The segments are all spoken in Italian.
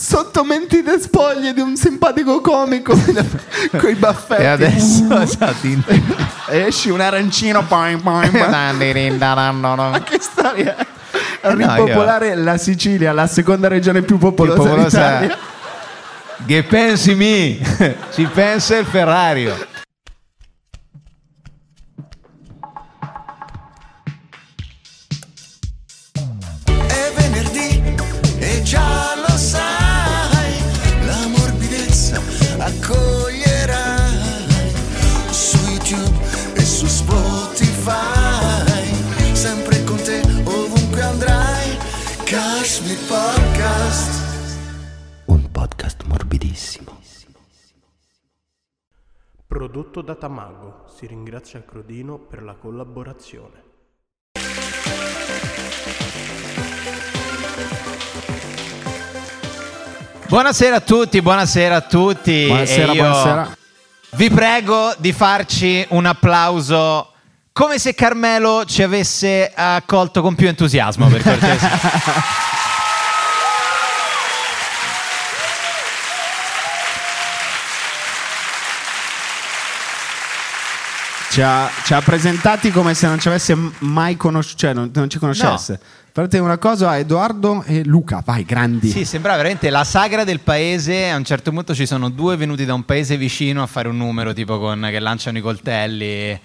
Sotto mentite spoglie di un simpatico comico con i baffetti. E adesso esatto, in- esci un arancino. Ma che storia è? Eh, no, Ripopolare la Sicilia, la seconda regione più popolosa, popolosa- d'Italia. Che pensi mi? Ci pensa il Ferrario. Prodotto da Tamago, si ringrazia Crodino per la collaborazione. Buonasera a tutti, buonasera a tutti. Buonasera, E io buonasera. Vi prego di farci un applauso come se Carmelo ci avesse accolto con più entusiasmo, per cortesia. Ci ha, ci ha presentati come se non ci avesse mai conosciuto, cioè non, non ci conoscesse. Fate una cosa a Edoardo e Luca, vai, grandi. Sì, sembra veramente la sagra del paese. A un certo punto ci sono due venuti da un paese vicino a fare un numero, tipo con che lanciano i coltelli.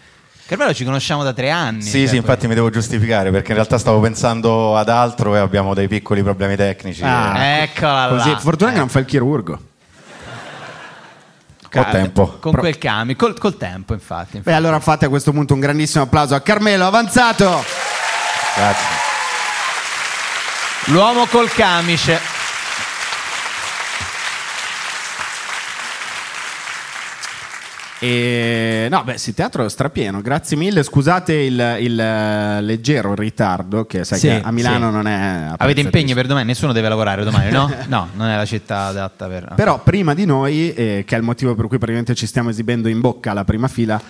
Carmelo ci conosciamo da tre anni. Sì, cioè, sì, infatti mi devo giustificare perché in realtà stavo pensando ad altro e abbiamo dei piccoli problemi tecnici. Ah. Eh, Eccola Così, là. fortuna che non fa il chirurgo. Ho tempo. Con quel cami, col, col tempo, infatti. Beh, allora fate a questo punto un grandissimo applauso a Carmelo Avanzato. Grazie. L'uomo col camice. E no, beh, sì, teatro strapieno, grazie mille. Scusate il, il, eh, leggero ritardo, che sai Sì, che a Milano sì. non è. Avete impegni per domani? Nessuno deve lavorare domani, no? No, non è la città adatta per. Però prima di noi, eh, che è il motivo per cui praticamente ci stiamo esibendo in bocca alla prima fila,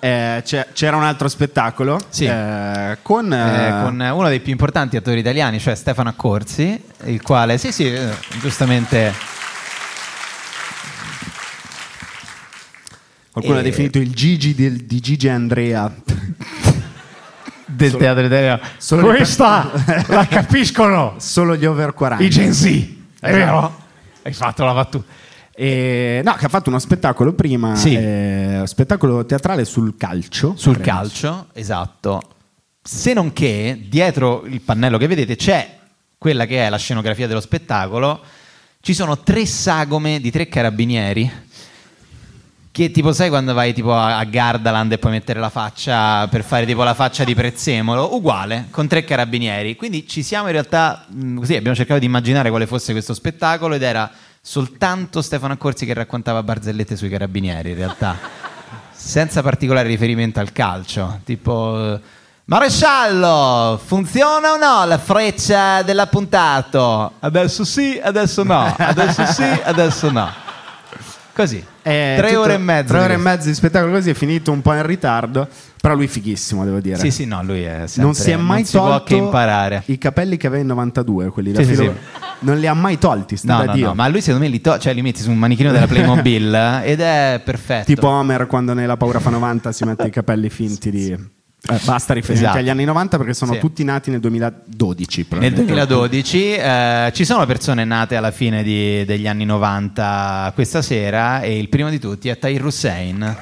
eh, c'era un altro spettacolo Sì. eh, con, Eh, eh, con uno dei più importanti attori italiani, cioè Stefano Accorsi, il quale, sì, sì, giustamente. Qualcuno ha eh, definito il Gigi del- di Gigi Andrea. Del teatro italiano. Solo Questa la capiscono Solo gli over 40. i Gen Z, è Esatto. vero? Hai fatto la battuta. E- no, che ha fatto uno spettacolo prima, Sì. eh, spettacolo teatrale sul calcio. Sul credo. calcio, esatto. Se non che dietro il pannello che vedete c'è quella che è la scenografia dello spettacolo. Ci sono tre sagome di tre carabinieri. Che tipo, sai quando vai tipo a a Gardaland e puoi mettere la faccia per fare tipo la faccia di Prezzemolo? Uguale, con tre carabinieri. Quindi ci siamo in realtà, mh, così abbiamo cercato di immaginare quale fosse questo spettacolo ed era soltanto Stefano Accorsi che raccontava barzellette sui carabinieri in realtà senza particolare riferimento al calcio, tipo eh, Maresciallo, funziona o no la freccia dell'appuntato? Adesso sì, adesso no, adesso sì, adesso no. Così, Eh, tre tutto- ore e mezza. Tre ore e mezza di spettacolo così è finito un po' in ritardo. Però lui fighissimo, devo dire. Sì, sì, no, lui è sempre, non si è mai non tolto che imparare. i capelli che aveva in 92, quelli da Sì, sì, filo- sì. Non li ha mai tolti, sta No, no, Dio. no, ma lui secondo me li, to- cioè, li metti su un manichino della Playmobil ed è perfetto. Tipo Homer quando nella Paura fa 90 si mette i capelli finti di... Eh, basta riferimenti Esatto. agli anni 90 perché sono Sì. tutti nati nel 2012. Nel probabilmente. 2012 eh, ci sono persone nate alla fine di- degli anni 90 questa sera e il primo di tutti è Tahir Hussein.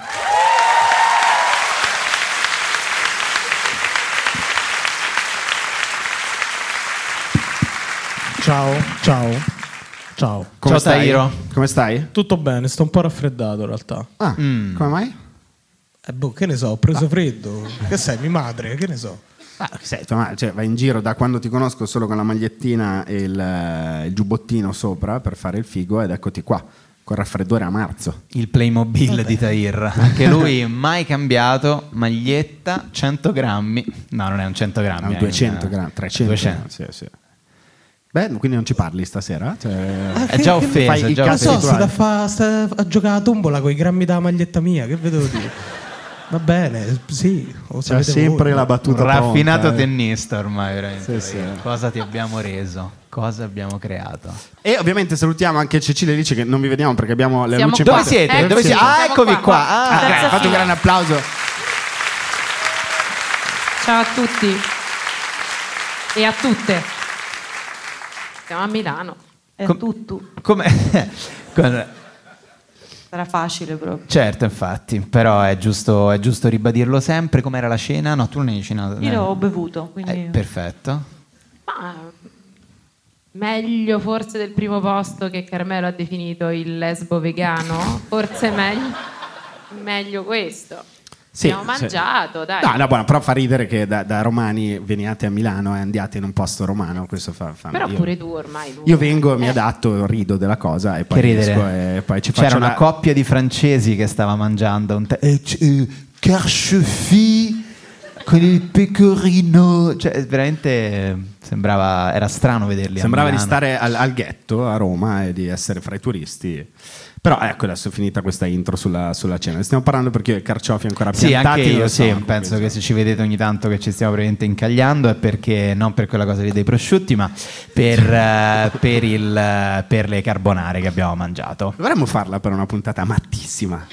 Ciao, ciao, ciao. Come Ciao, stai? Tahiro. Come stai? Tutto bene, sto un po' raffreddato in realtà. Ah, Mm. come mai? Eh, boh, che ne so, ho preso freddo. Che sei, mia madre? Che ne so. Ah, sei, ma- cioè, vai in giro da quando ti conosco solo con la magliettina e il, eh, il giubbottino sopra per fare il figo ed eccoti qua, con raffreddore a marzo. Il Playmobil di Tahir. Anche lui mai cambiato, maglietta, 100 grammi. No, non è un 100 grammi. Ah, è 200 un- grammi, 300 200. grammi, sì, sì. Beh, quindi non ci parli stasera? Cioè, È già offesa, i già Non so, state a, giocare a tombola con i grammi della maglietta mia, che vedevo dire? Va bene, sì. C'è sempre voi. la Un battuta raffinato pronta, eh. tennista ormai, veramente. Sì, sì. Cosa ti abbiamo reso? Cosa abbiamo creato? E ovviamente salutiamo anche Cecilia e Alice che non vi vediamo perché abbiamo le Siamo luci qua. Dove siete? Eccoci, Dove siete? Ah, siamo eccovi qua. qua. Ah, Ah, Terza fate un grande applauso. Ciao a tutti e a tutte. Siamo a Milano. È Com- tutto. come... Sarà facile proprio. Certo, infatti, però è giusto, è giusto ribadirlo sempre. Com'era la cena? No, tu non hai cenato. Io eh. l'ho bevuto, quindi... Eh, perfetto. Ma meglio forse del primo posto che Carmelo ha definito il lesbo vegano. Forse meglio, meglio questo. Sì, Abbiamo sì. mangiato, dai. No, no, buono, però fa ridere che da, da romani veniate a Milano e andiate in un posto romano. Questo fa, fa Però io, pure tu ormai. Lu. io vengo, mi Eh, adatto, rido della cosa e poi e poi ci C'era faccio una la- coppia di francesi che stava mangiando un te- eh, eh, carchefie con il pecorino. Cioè, veramente eh, sembrava. Era strano vederli. a Sembrava di stare al, al ghetto a Roma e di essere fra i turisti. Però ecco, adesso è finita questa intro sulla, sulla cena. Stiamo parlando perché e carciofi ancora Sì, piantati. anche non io sì, penso questo. che se ci vedete ogni tanto che ci stiamo praticamente incagliando è perché non per quella cosa lì dei prosciutti, ma per, eh, per il, eh, per le carbonare che abbiamo mangiato. Dovremmo farla per una puntata mattissima.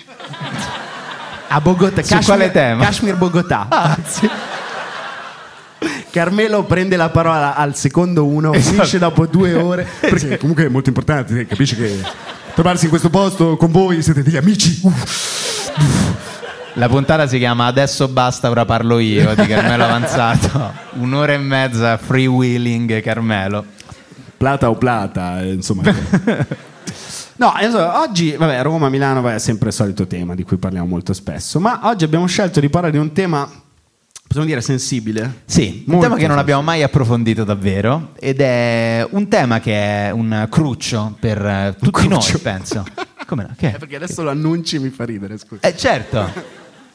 A Bogotà. Su quale tema? Kashmir Bogotà. Pazzi. Carmelo prende la parola al secondo uno, Esatto. finisce dopo due ore. Perché comunque è molto importante, capisci che trovarsi in questo posto con voi siete degli amici. Uff. La puntata si chiama Adesso basta, ora parlo io di Carmelo Avanzato. Un'ora e mezza freewheeling Carmelo. Plata o plata, eh, insomma. No, oggi, vabbè, Roma, Milano vabbè, è sempre il solito tema di cui parliamo molto spesso, ma oggi abbiamo scelto di parlare di un tema, possiamo dire, sensibile. Sì, un Molto tema che non abbiamo mai approfondito davvero ed è un tema che è un cruccio per eh, tutti cruccio. noi, penso. Come no? Che? Eh, perché adesso lo annunci mi fa ridere, scusa. Eh certo.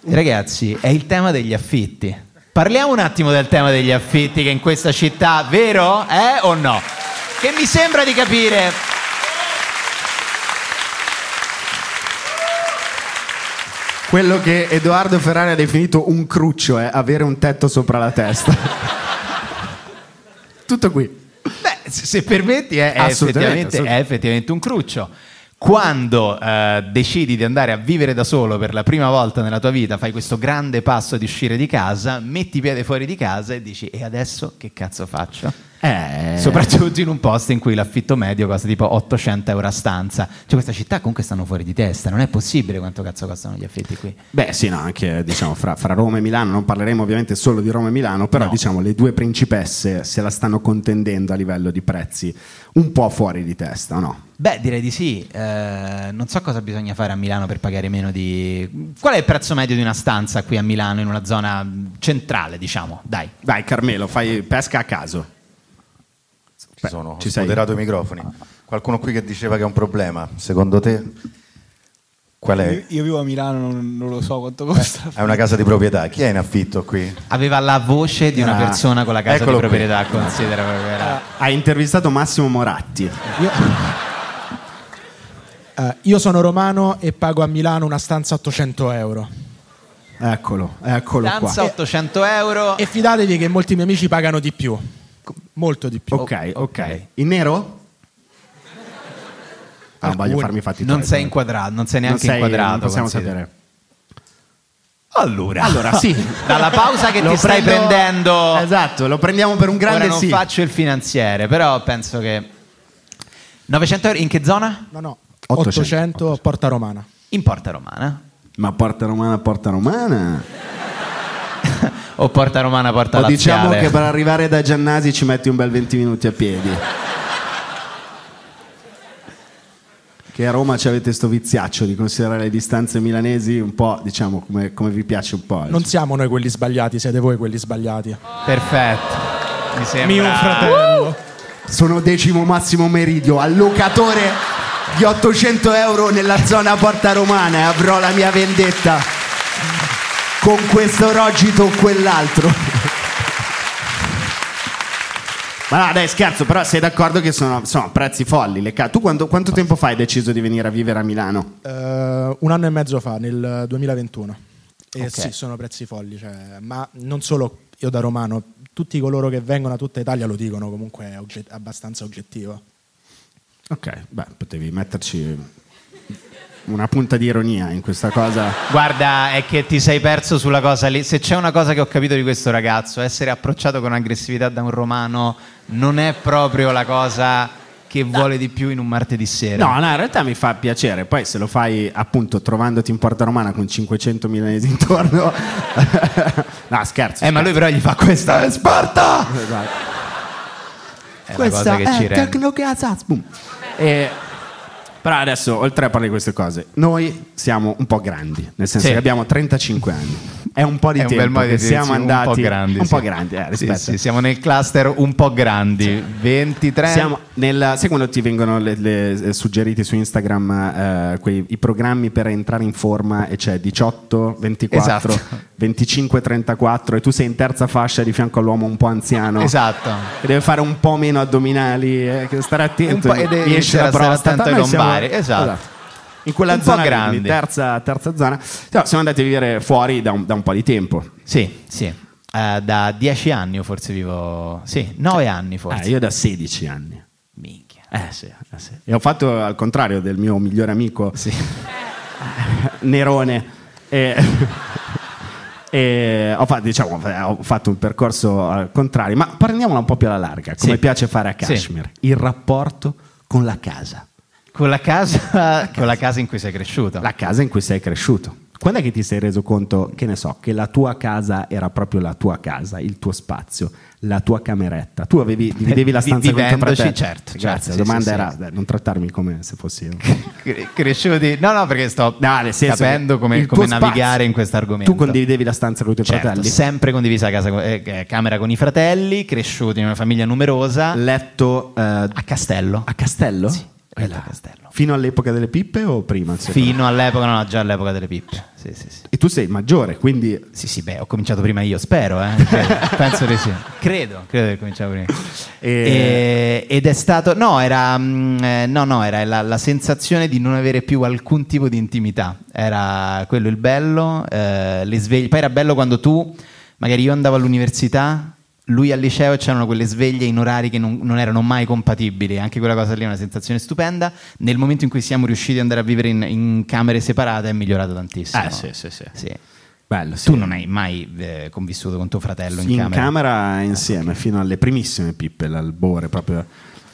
Ragazzi, è il tema degli affitti. Parliamo un attimo del tema degli affitti che in questa città, vero? Eh o no? Che mi sembra di capire Quello che Edoardo Ferrari ha definito un cruccio è avere un tetto sopra la testa. Tutto qui. Beh, se se permetti, è, è effettivamente, è effettivamente un cruccio. Quando eh, decidi di andare a vivere da solo per la prima volta nella tua vita, fai questo grande passo di uscire di casa, metti piede fuori di casa e dici: E adesso che cazzo faccio? Eh, Soprattutto in un posto in cui l'affitto medio costa tipo 800 euro a stanza. Cioè, questa città comunque stanno fuori di testa. Non è possibile quanto cazzo costano gli affitti qui. Beh, sì, no, anche diciamo fra, fra Roma e Milano, non parleremo ovviamente solo di Roma e Milano, però No. diciamo le due principesse se la stanno contendendo a livello di prezzi un po' fuori di testa, no? Beh, direi di sì. Eh, non so cosa bisogna fare a Milano per pagare meno di. Qual è il prezzo medio di una stanza qui a Milano, in una zona centrale, diciamo? Dai. Dai, Carmelo, fai pesca a caso. Ci sono, ci moderato i microfoni. Qualcuno qui che diceva che è un problema, secondo te qual Io, è? io vivo a Milano, non, non lo so quanto costa. È una casa di proprietà, chi è in affitto qui? Aveva la voce di una Ah, persona con la casa di qui. proprietà, considera proprio era. Ha intervistato Massimo Moratti. Io... Eh, io sono romano e pago a Milano una stanza 800 euro. Eccolo, eccolo Stanza qua. 800 euro. E fidatevi che molti miei amici pagano di più. Molto di più. Ok, ok. In nero? Ah, non voglio Alcuni. farmi fatti Non sei inquadrato, non sei Non neanche sei- inquadrato. Non possiamo considera. sapere. Allora, Allora, sì. dalla pausa che Lo ti stai prendo- prendendo. Esatto, lo prendiamo per un grande Ora non sì. faccio il finanziere, però penso che 900 euro in che zona? No, no. 800. 800 a Porta Romana. In Porta Romana. Ma porta romana, porta romana. O Porta Romana, Porta O Laziale. diciamo che per arrivare da Giannasi ci metti un bel 20 minuti a piedi. Che a Roma ci avete sto viziaccio di considerare le distanze milanesi un po', diciamo, come, come vi piace un po'. Non siamo noi quelli sbagliati, siete voi quelli sbagliati. Perfetto. Mi sembra Mio fratello. Sono decimo massimo meridio, allocatore di 800 euro nella zona Porta Romana e avrò la mia vendetta con questo rogito o quell'altro. Ma no, dai, scherzo, però sei d'accordo che sono, sono prezzi folli. Le ca- tu quanto, quanto tempo fa hai deciso di venire a vivere a Milano? Eh, un anno e mezzo fa, nel 2021. Eh, Ok. Sì, sono prezzi folli, cioè, ma non solo io da romano, tutti coloro che vengono a tutta Italia lo dicono, comunque è ogge- abbastanza oggettivo. Ok, beh, potevi metterci una punta di ironia in questa cosa. Guarda, è che ti sei perso sulla cosa lì. Se c'è una cosa che ho capito di questo ragazzo, essere approcciato con aggressività da un romano non è proprio la cosa che vuole di più in un martedì sera. No, no, in realtà mi fa piacere. Poi se lo fai appunto trovandoti in Porta Romana con 500 milanesi intorno. no, scherzo. Eh, ma lui però gli fa questa è Sparta! Esatto. È Questa cosa che ci è rende. Tecnocazaz, boom. E- Però adesso, oltre a parlare di queste cose, noi siamo un po' grandi, nel senso Sì. che abbiamo 35 anni. È un po' di È tempo che siamo andati un po' grandi. un sì. po' grandi, eh, Sì, rispetto. sì, siamo nel cluster un po' grandi, 23. Siamo nel, sai quando ti vengono le, le- eh, suggeriti su Instagram eh, quei, i programmi per entrare in forma e c'è 18, 24, Esatto. 25, 34 e tu sei in terza fascia di fianco all'uomo un po' anziano Esatto. che deve fare un po' meno addominali, eh, stare attento, Un po' ed è- gli esce inizia la prostata. ai Noi siamo- lombari, esatto. In quella Un zona lì, grandi. quindi terza, terza zona. No, siamo andati a vivere fuori da un, da un po' di tempo. Sì, sì. Eh, da 10 anni forse vivo... Sì, 9 anni forse. Eh, io da 16 anni. Minchia. Eh sì, eh sì. E ho fatto al contrario del mio migliore amico Nerone. E, e ho, fatto, diciamo, ho fatto un percorso al contrario, ma prendiamola un po' più alla larga, come Sì. piace fare a Sì. Kashmir. Il rapporto con la casa. Con la casa, con la casa in cui sei cresciuto. La casa in cui sei cresciuto. Quando è che ti sei reso conto, che ne so, che la tua casa era proprio la tua casa, il tuo spazio, la tua cameretta? Tu avevi, dividevi la stanza con tuo fratello? certo, Grazie, certo, la domanda sì, era sì. non trattarmi come se fossi io. Cre- cresciuti. No, no, perché sto No, capendo come, come navigare spazio. in questo argomento. Tu condividevi la stanza con i tuoi Certo, fratelli? sempre condivisa la casa, eh, eh, camera con i fratelli, cresciuti in una famiglia numerosa. Letto eh, a Castello. a Castello? Sì, letto a Castello. Fino all'epoca delle pippe o prima? Fino all'epoca, no, già all'epoca delle pippe. Sì, sì, sì. E tu sei maggiore, quindi Sì, sì, beh, ho cominciato prima io, spero, eh. Credo, penso di sì. Credo, credo che cominciavo prima. E- ed è stato, no, era, mm, eh, no, no, era la, la sensazione di non avere più alcun tipo di intimità. Era quello il bello, eh, le sveglie. Poi era bello quando tu, magari io andavo all'università, lui al liceo c'erano quelle sveglie in orari che non, non erano mai compatibili. Anche quella cosa lì è una sensazione stupenda. Nel momento in cui siamo riusciti ad andare a vivere in, in camere separate è migliorato tantissimo. Eh, sì, sì, sì. Sì. bello. sì. Tu non hai mai eh, convissuto con tuo fratello in, in camera? insieme fino alle primissime pippe, l'albore, proprio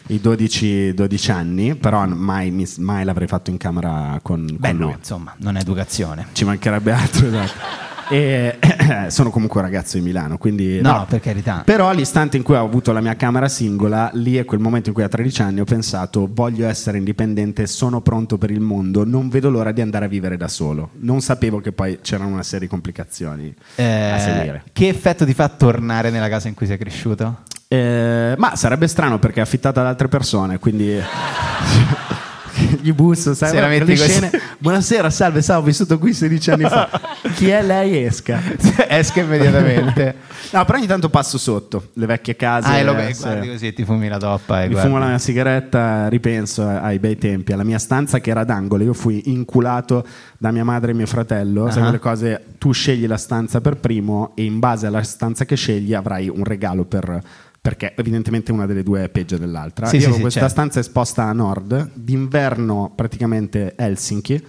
i 12, 12 anni, però mai, mai l'avrei fatto in camera con, Beh, con no, lui. insomma, non è educazione. Ci mancherebbe altro, esatto. E, sono comunque un ragazzo di Milano, quindi No, per carità. Però all'istante in cui ho avuto la mia camera singola, lì è quel momento in cui a 13 anni ho pensato voglio essere indipendente, sono pronto per il mondo, non vedo l'ora di andare a vivere da solo. Non sapevo che poi c'erano una serie di complicazioni a Eh, seguire. che effetto ti fa tornare nella casa in cui sei cresciuto? Eh, ma sarebbe strano perché è affittata da altre persone, quindi gli busso, sai, così. scene. Buonasera, salve, sa, ho vissuto qui 16 anni fa. Chi è lei? Esca. Esca immediatamente. No, però ogni tanto passo sotto le vecchie case. ah, lo eh, guardi sì. così, ti fumi la toppa e Mi guardi. fumo la mia sigaretta, ripenso ai bei tempi, alla mia stanza che era d'angolo. Io fui inculato da mia madre e mio fratello. Sai Ah. quelle cose, tu scegli la stanza per primo e in base alla stanza che scegli avrai un regalo per. Perché evidentemente una delle due è peggio dell'altra. Sì, Io sì, avevo sì, questa certo. stanza esposta a nord, d'inverno praticamente Helsinki,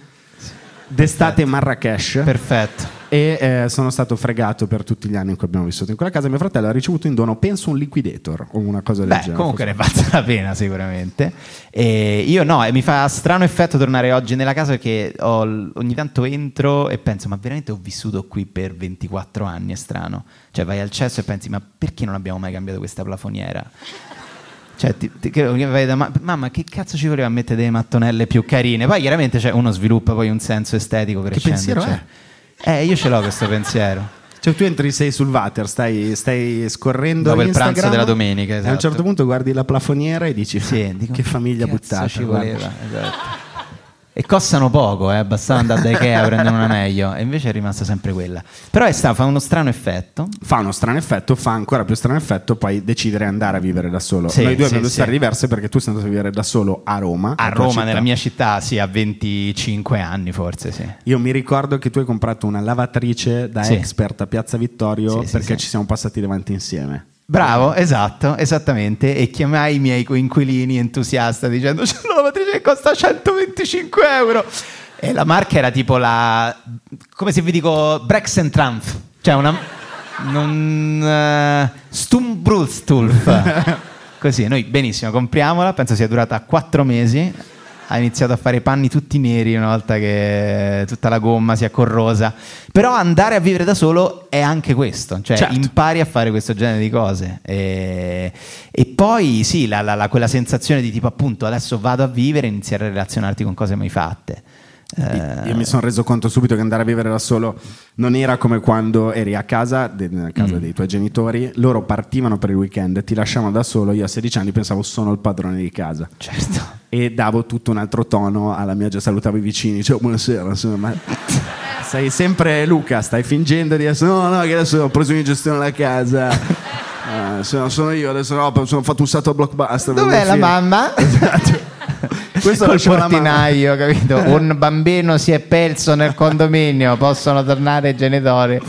d'estate Marrakesh. Perfetto. E eh, sono stato fregato per tutti gli anni in cui abbiamo vissuto in quella casa. Mio fratello ha ricevuto in dono, penso, un liquidator o una cosa del Beh, genere. comunque ne è valsa la pena sicuramente. E io no, e mi fa strano effetto tornare oggi nella casa perché ho ogni tanto entro e penso, ma veramente ho vissuto qui per 24 anni, è strano. Cioè vai al cesso e pensi, ma perché non abbiamo mai cambiato questa plafoniera? Cioè, ti- ti- che- che vai da ma- mamma, che cazzo ci voleva mettere delle mattonelle più carine? Poi chiaramente cioè, uno sviluppa poi un senso estetico crescendo. pensiero cioè. è? Eh, io ce l'ho questo pensiero. Cioè, tu entri, sei sul water, stai, stai scorrendo Dopo il pranzo della domenica, E a un esatto. certo punto guardi la plafoniera e dici: Sì, dico, Che famiglia buttata. ci guarda." voleva, esatto. E costano poco, eh, bastava andare da Ikea a prendere una meglio, e invece è rimasta sempre quella. Però è sta, fa uno strano effetto. Fa uno strano effetto, fa ancora più strano effetto poi decidere di andare a vivere da solo. Sì, Noi due sì, abbiamo due sì. storie diverse perché tu sei andato a vivere da solo a Roma. A Roma, città. nella mia città, sì, a 25 anni forse, sì. Io mi ricordo che tu hai comprato una lavatrice da expert a Piazza Vittorio perché ci siamo passati davanti insieme. Bravo, esatto, esattamente. E chiamai i miei coinquilini entusiasta dicendo c'è una lavatrice che costa 125 euro. E la marca era tipo la... come se vi dico Brexen Trump. Cioè una... Non... Uh, Stumbrulstulf. Così, noi benissimo, compriamola, penso sia durata 4 mesi. Ha iniziato a fare i panni tutti neri una volta che tutta la gomma si è corrosa. Però andare a vivere da solo è anche questo, cioè Certo. impari a fare questo genere di cose. E, e poi sì, la- la- la- quella sensazione di tipo appunto adesso vado a vivere e iniziare a relazionarti con cose mai fatte. Eh, Io mi sono reso conto subito che andare a vivere da solo non era come quando eri a casa, de- nella Mm. casa dei tuoi genitori, loro partivano per il weekend, ti lasciavano da solo, io a 16 anni pensavo sono il padrone di casa. certo. E davo tutto un altro tono alla mia, già salutavo i vicini, ciao buonasera, insomma, ma sei sempre Luca, stai fingendo di essere, no no che adesso ho preso in gestione la casa, Eh, sono, io, adesso no, sono fatto un salto a blockbuster. Dov'è la mamma? Questo Col portinaio, capito? Un bambino si è perso nel condominio, possono tornare i genitori.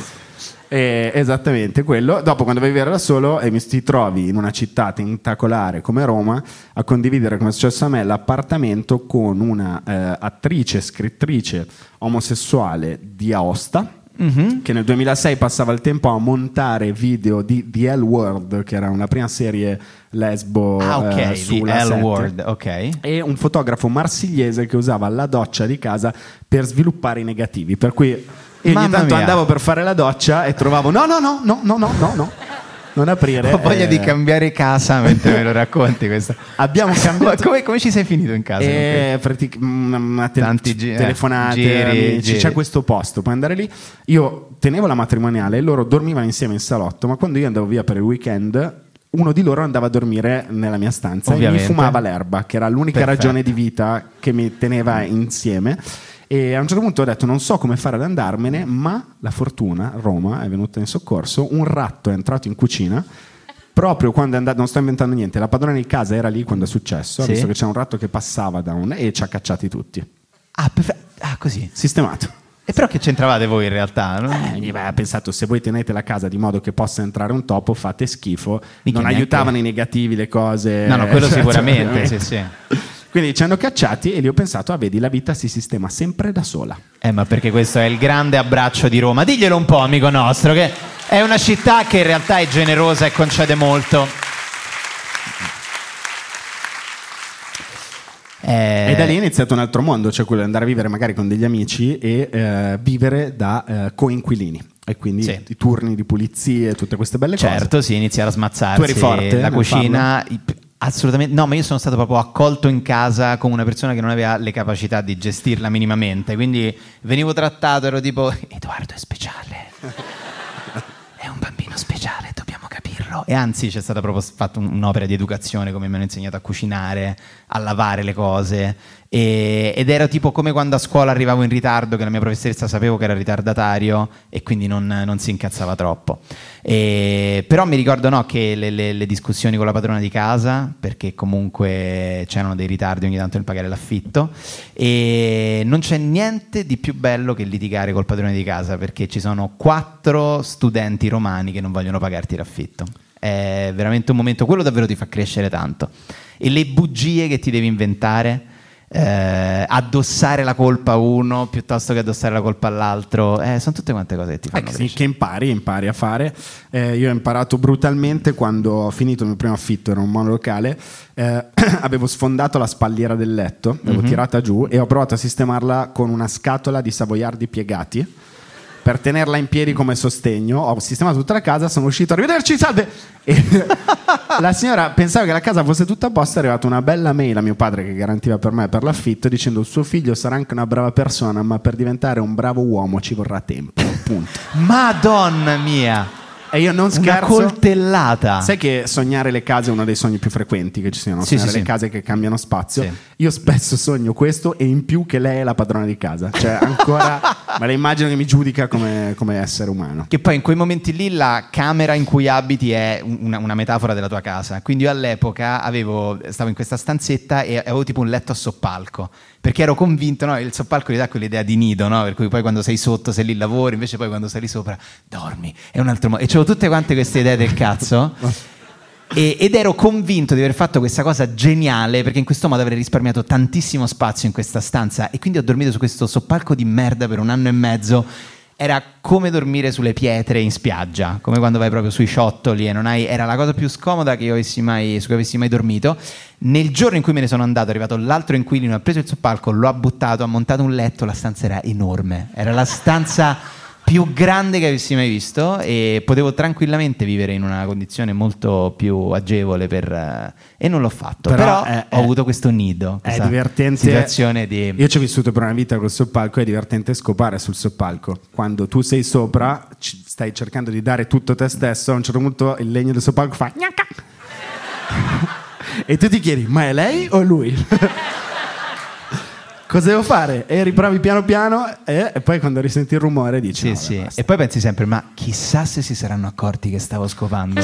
Eh, esattamente quello. Dopo, quando vai a vivere da solo e mi ti trovi in una città tentacolare come Roma a condividere, come è successo a me, l'appartamento con una eh, attrice, scrittrice omosessuale di Aosta. Mhm. Che nel 2006 passava il tempo a montare video di The L World, che era una prima serie lesbo Ah, eh, di sulla L 7 Word, ok. e un fotografo marsigliese che usava la doccia di casa per sviluppare i negativi. Per cui io ogni tanto mia. andavo per fare la doccia e trovavo no, no, no, no, no, no, no, no. Non aprire. Ho voglia eh, di cambiare casa mentre me lo racconti questo. Abbiamo cambiato come, come ci sei finito in casa? eh, pratic- una, una tele- Tanti gi- eh, telefonate, giri, amici, giri. c'è questo posto, puoi andare lì. Io tenevo la matrimoniale e loro dormivano insieme in salotto, ma quando io andavo via per il weekend, uno di loro andava a dormire nella mia stanza Ovviamente. e mi fumava l'erba, che era l'unica Perfetto. ragione di vita che mi teneva insieme. E a un certo punto ho detto: Non so come fare ad andarmene, ma la fortuna, Roma, è venuta in soccorso. Un ratto è entrato in cucina. Proprio quando è andato, non sto inventando niente, la padrona di casa era lì quando è successo. Ha Sì. visto che c'è un ratto che passava da un. e ci ha cacciati tutti. Ah, perfe- ah, così. Sistemato. E però che c'entravate voi in realtà? no? Eh, beh, ha pensato se voi tenete la casa di modo che possa entrare un topo, fate schifo. Mica non neanche- aiutavano i negativi le cose. No, no, quello Cioè, sicuramente, cioè, sì, sì. Quindi ci hanno cacciati e lì ho pensato, ah, vedi, la vita si sistema sempre da sola. Eh, ma perché questo è il grande abbraccio di Roma. Diglielo un po', amico nostro, che è una città che in realtà è generosa e concede molto. Eh, E da lì è iniziato un altro mondo, cioè quello di andare a vivere magari con degli amici e eh, vivere da eh, coinquilini. E quindi Sì. i turni di pulizie, tutte queste belle cose. Certo, sì, iniziare a smazzarsi. Tu eri forte La nel cucina, i- assolutamente. No, ma io sono stato proprio accolto in casa come una persona che non aveva le capacità di gestirla minimamente. Quindi venivo trattato, ero tipo: Edoardo è speciale. È un bambino speciale, capirlo. E anzi, c'è stata proprio fatta un- un'opera di educazione, come mi hanno insegnato a cucinare, a lavare le cose. E- ed era tipo come quando a scuola arrivavo in ritardo, che la mia professoressa sapevo che era ritardatario e quindi non, non si incazzava troppo. E- però mi ricordo no, che le, le- le discussioni con la padrona di casa, perché comunque c'erano dei ritardi ogni tanto nel pagare l'affitto, e non c'è niente di più bello che litigare col padrone di casa, perché ci sono quattro studenti romani che non vogliono pagarti l'affitto. È veramente un momento, quello davvero ti fa crescere tanto. E le bugie che ti devi inventare, eh, addossare la colpa a uno piuttosto che addossare la colpa all'altro, eh, sono tutte quante cose che ti Eh, fanno che, crescere. che impari, impari a fare. Eh, io ho imparato brutalmente quando ho finito il mio primo affitto, era un monolocale, eh, avevo sfondato la spalliera del letto, l'avevo Mhm. tirata giù e ho provato a sistemarla con una scatola di savoiardi piegati. Per tenerla in piedi come sostegno, ho sistemato tutta la casa, sono uscito, arrivederci, salve! E la signora pensava che la casa fosse tutta a posto, è arrivata una bella mail a mio padre che garantiva per me per l'affitto dicendo suo figlio sarà anche una brava persona, ma per diventare un bravo uomo ci vorrà tempo. Punto. Madonna mia! E io non Una scherzo. coltellata. Sai che sognare le case è uno dei sogni più frequenti che ci siano, Sì, sognare sì, le sì. case che cambiano spazio. Io spesso sogno questo e in più che lei è la padrona di casa. Cioè, ancora me la immagino che mi giudica come, come essere umano. Che poi in quei momenti lì la camera in cui abiti è un- una, una metafora della tua casa. Quindi io all'epoca avevo, stavo in questa stanzetta e avevo tipo un letto a soppalco. Perché ero convinto, no? Il soppalco ti dà quell'idea di nido, no? Per cui poi quando sei sotto sei lì lavori, invece poi quando sei lì sopra dormi. È un altro modo. E c'avevo tutte quante queste idee del cazzo. E- ed ero convinto di aver fatto questa cosa geniale perché in questo modo avrei risparmiato tantissimo spazio in questa stanza e quindi ho dormito su questo soppalco di merda per un anno e mezzo. Era come dormire sulle pietre in spiaggia, come quando vai proprio sui ciottoli e non hai. Era la cosa più scomoda che io avessi mai, su cui avessi mai dormito. Nel giorno in cui me ne sono andato, è arrivato l'altro inquilino, ha preso il soppalco, lo ha buttato, ha montato un letto, la stanza era enorme. Era la stanza più grande che avessi mai visto e potevo tranquillamente vivere in una condizione molto più agevole per, eh, e non l'ho fatto. Però, Però è- ho è- avuto questo nido, È divertente. situazione di... Io ci ho vissuto per una vita col soppalco, è divertente scopare sul soppalco. Quando tu sei sopra, stai cercando di dare tutto te stesso, a un certo punto il legno del soppalco fa e tu ti chiedi, ma è lei o lui? Cosa devo fare? E riprovi piano piano e, e poi quando risenti il rumore dici Sì, no, sì. E poi pensi sempre, ma chissà se si saranno accorti che stavo scopando.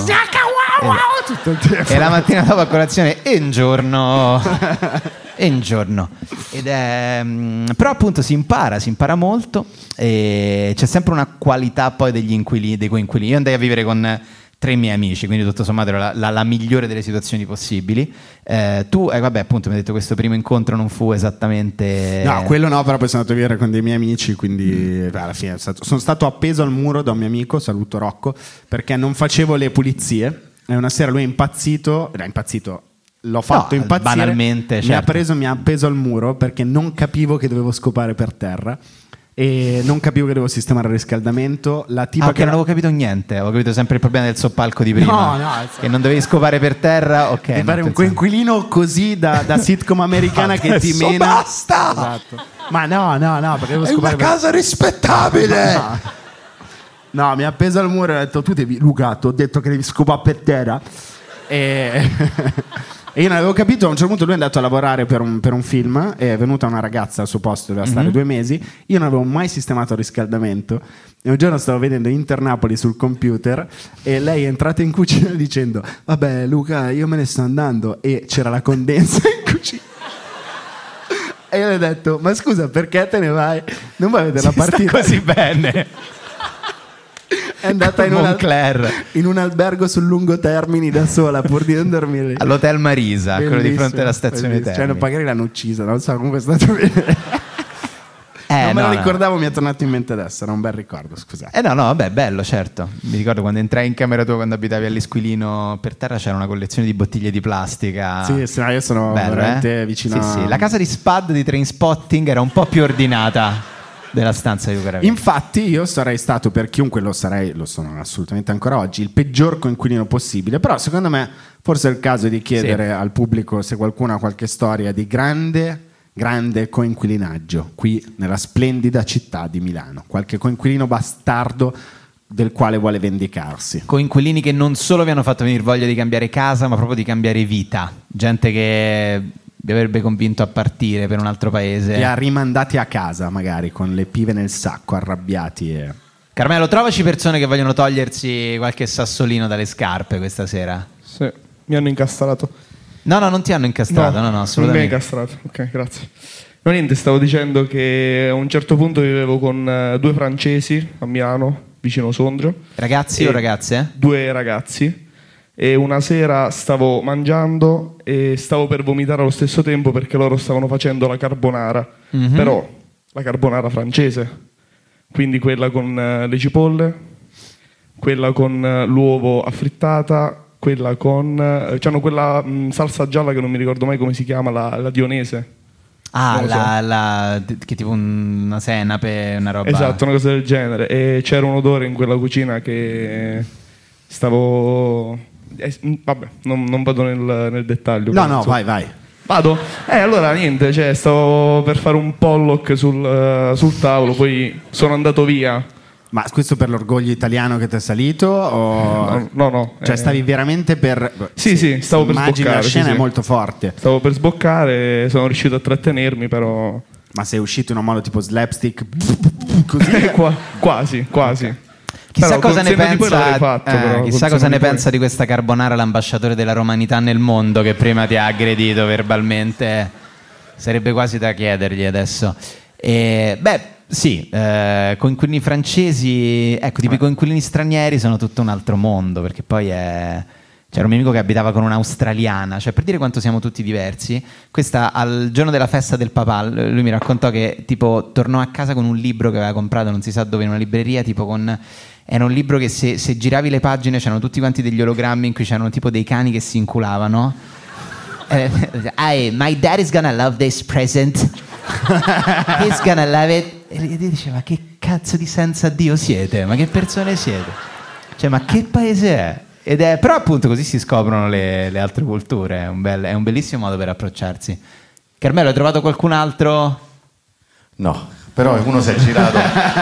tutto il tempo. E la mattina dopo a colazione, e un giorno. e un giorno. Ed è, mm, però appunto si impara, si impara molto e c'è sempre una qualità poi degli inquilini, dei coinquilini. Io andai a vivere con tre miei amici, quindi tutto sommato era la, la- la migliore delle situazioni possibili. Eh, tu, eh, vabbè, appunto mi hai detto questo primo incontro non fu esattamente... No, quello no, però poi sono andato a vivere con dei miei amici, quindi Mm. alla fine stato- sono stato appeso al muro da un mio amico, saluto Rocco, perché non facevo le pulizie e una sera lui è impazzito, era impazzito, l'ho fatto No, impazzire, banalmente, mi ha certo. preso, mi ha appeso al muro perché non capivo che dovevo scopare per terra e non capivo che dovevo sistemare il riscaldamento, la tipa Ah, ok, che non avevo capito niente, avevo capito sempre il problema del soppalco di prima. No, no, che non dovevi scopare per terra, ok. no, fare un coinquilino così da, da sitcom americana che ti mena. basta! Esatto. Ma no, no, no, perché devo È una per- casa rispettabile! No. No, mi ha appeso al muro e ha detto: Tu devi, Luca, ti ho detto che devi scopare per terra. E... e io non avevo capito. A un certo punto lui è andato a lavorare per un, per un film. È venuta una ragazza al suo posto, doveva stare due mesi. Io non avevo mai sistemato il riscaldamento. E un giorno stavo vedendo Internapoli sul computer. E lei è entrata in cucina dicendo: Vabbè, Luca, io me ne sto andando. E c'era la condensa in cucina. E io le ho detto: Ma scusa, perché te ne vai? Non vai a vedere la Sta partita? così bene. È andata in un, al- Moncler. in un albergo sul lungo termini da sola pur di non dormire. All'hotel Marisa, quello di Bellissimo, fronte alla stazione bellissimo. Cioè, Termini. magari l'hanno uccisa, non so, comunque è stato bene. Eh, non me no, lo no. ricordavo, mi è tornato in mente adesso, era un bel ricordo, scusate. Eh no, no, vabbè, bello, certo. Mi ricordo quando entrai in camera tua quando abitavi all'Esquilino per terra c'era una collezione di bottiglie di plastica. Sì, sì, no, io sono Bello, veramente eh? vicino Sì, sì. La casa di Spud di Trainspotting era un po' più ordinata della stanza di Luca Ravenna. Infatti io sarei stato, per chiunque lo sarei, lo sono assolutamente ancora oggi, il peggior coinquilino possibile, però secondo me forse è il caso di chiedere Sì. al pubblico se qualcuno ha qualche storia di grande, grande coinquilinaggio qui nella splendida città di Milano, qualche coinquilino bastardo del quale vuole vendicarsi. Coinquilini che non solo vi hanno fatto venire voglia di cambiare casa, ma proprio di cambiare vita. Gente che vi avrebbe convinto a partire per un altro paese. Li ha rimandati a casa magari con le pive nel sacco, arrabbiati e... Carmelo, trovaci persone che vogliono togliersi qualche sassolino dalle scarpe questa sera. Sì, mi hanno incastrato. No, no, non ti hanno incastrato, no, no, Non mi ha assolutamente. incastrato, ok, grazie. No, niente, stavo dicendo che a un certo punto vivevo con eh, due francesi a Milano, vicino Sondrio. Ragazzi E- o ragazze? Due ragazzi. E una sera stavo mangiando e stavo per vomitare allo stesso tempo perché loro stavano facendo la carbonara. Mhm. Però la carbonara francese. Quindi quella con eh, le cipolle, quella con eh, l'uovo affrittata, quella con... c'hanno quella mh, salsa gialla che non mi ricordo mai come si chiama, la, la dionese. Ah, lo so. la, la- che tipo un- una senape, una roba. Esatto, una cosa del genere. E c'era un odore in quella cucina che stavo... eh, s- vabbè, non, non vado nel, nel dettaglio. No, però, no, vai, vai. Vado? Eh, allora niente, cioè, stavo per fare un pollock sul, eh, sul tavolo, poi sono andato via Ma questo per l'orgoglio italiano che ti è salito? O... No, no, no, Cioè eh. stavi veramente per... Sì, sì, stavo per sboccare. la sì, scena sì. è molto forte. Stavo per sboccare, sono riuscito a trattenermi, però. Ma sei uscito in un modo tipo slapstick? Così? Eh, qua- quasi, quasi. Chissà Però cosa ne pensa, fatto, eh, però, chissà cosa di ne poi. pensa di questa carbonara l'ambasciatore della romanità nel mondo che prima ti ha aggredito verbalmente. Sarebbe quasi da chiedergli adesso. E, beh, sì, eh, coinquilini francesi, ecco, tipo i coinquilini stranieri sono tutto un altro mondo, perché poi è... C'era un mio amico che abitava con un'australiana, cioè per dire quanto siamo tutti diversi, questa al giorno della festa del papà, lui mi raccontò che tipo tornò a casa con un libro che aveva comprato non si sa dove in una libreria, tipo con era un libro che se, se giravi le pagine c'erano tutti quanti degli ologrammi in cui c'erano tipo dei cani che si inculavano. Eh, "Hey, my dad is gonna love this present. He's gonna love it. E lui diceva: Ma che cazzo di senza Dio siete? Ma che persone siete? Cioè, ma che paese è? Ed è però appunto così si scoprono le, le altre culture, è un, bel- è un bellissimo modo per approcciarsi. Carmelo, hai trovato qualcun altro? No, però uno si è girato.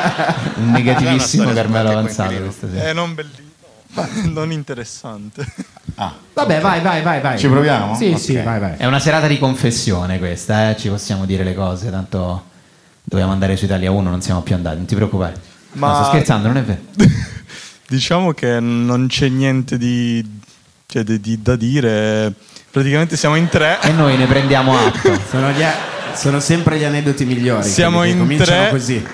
Un negativissimo Carmelo avanzato questa sera. Eh, non bellino, non interessante. Vabbè, vai, vai, vai, vai. Ci proviamo? Sì, Ok. sì, vai, vai. È una serata di confessione questa, eh? ci possiamo dire le cose, tanto dovevamo andare su Italia 1, non siamo più andati, non ti preoccupare. Ma- No, sto scherzando, non è vero. Diciamo che non c'è niente di, cioè, di- di- da dire. Praticamente siamo in tre. E noi ne prendiamo atto. Sono, gli- sono sempre gli aneddoti migliori. Siamo in tre. così.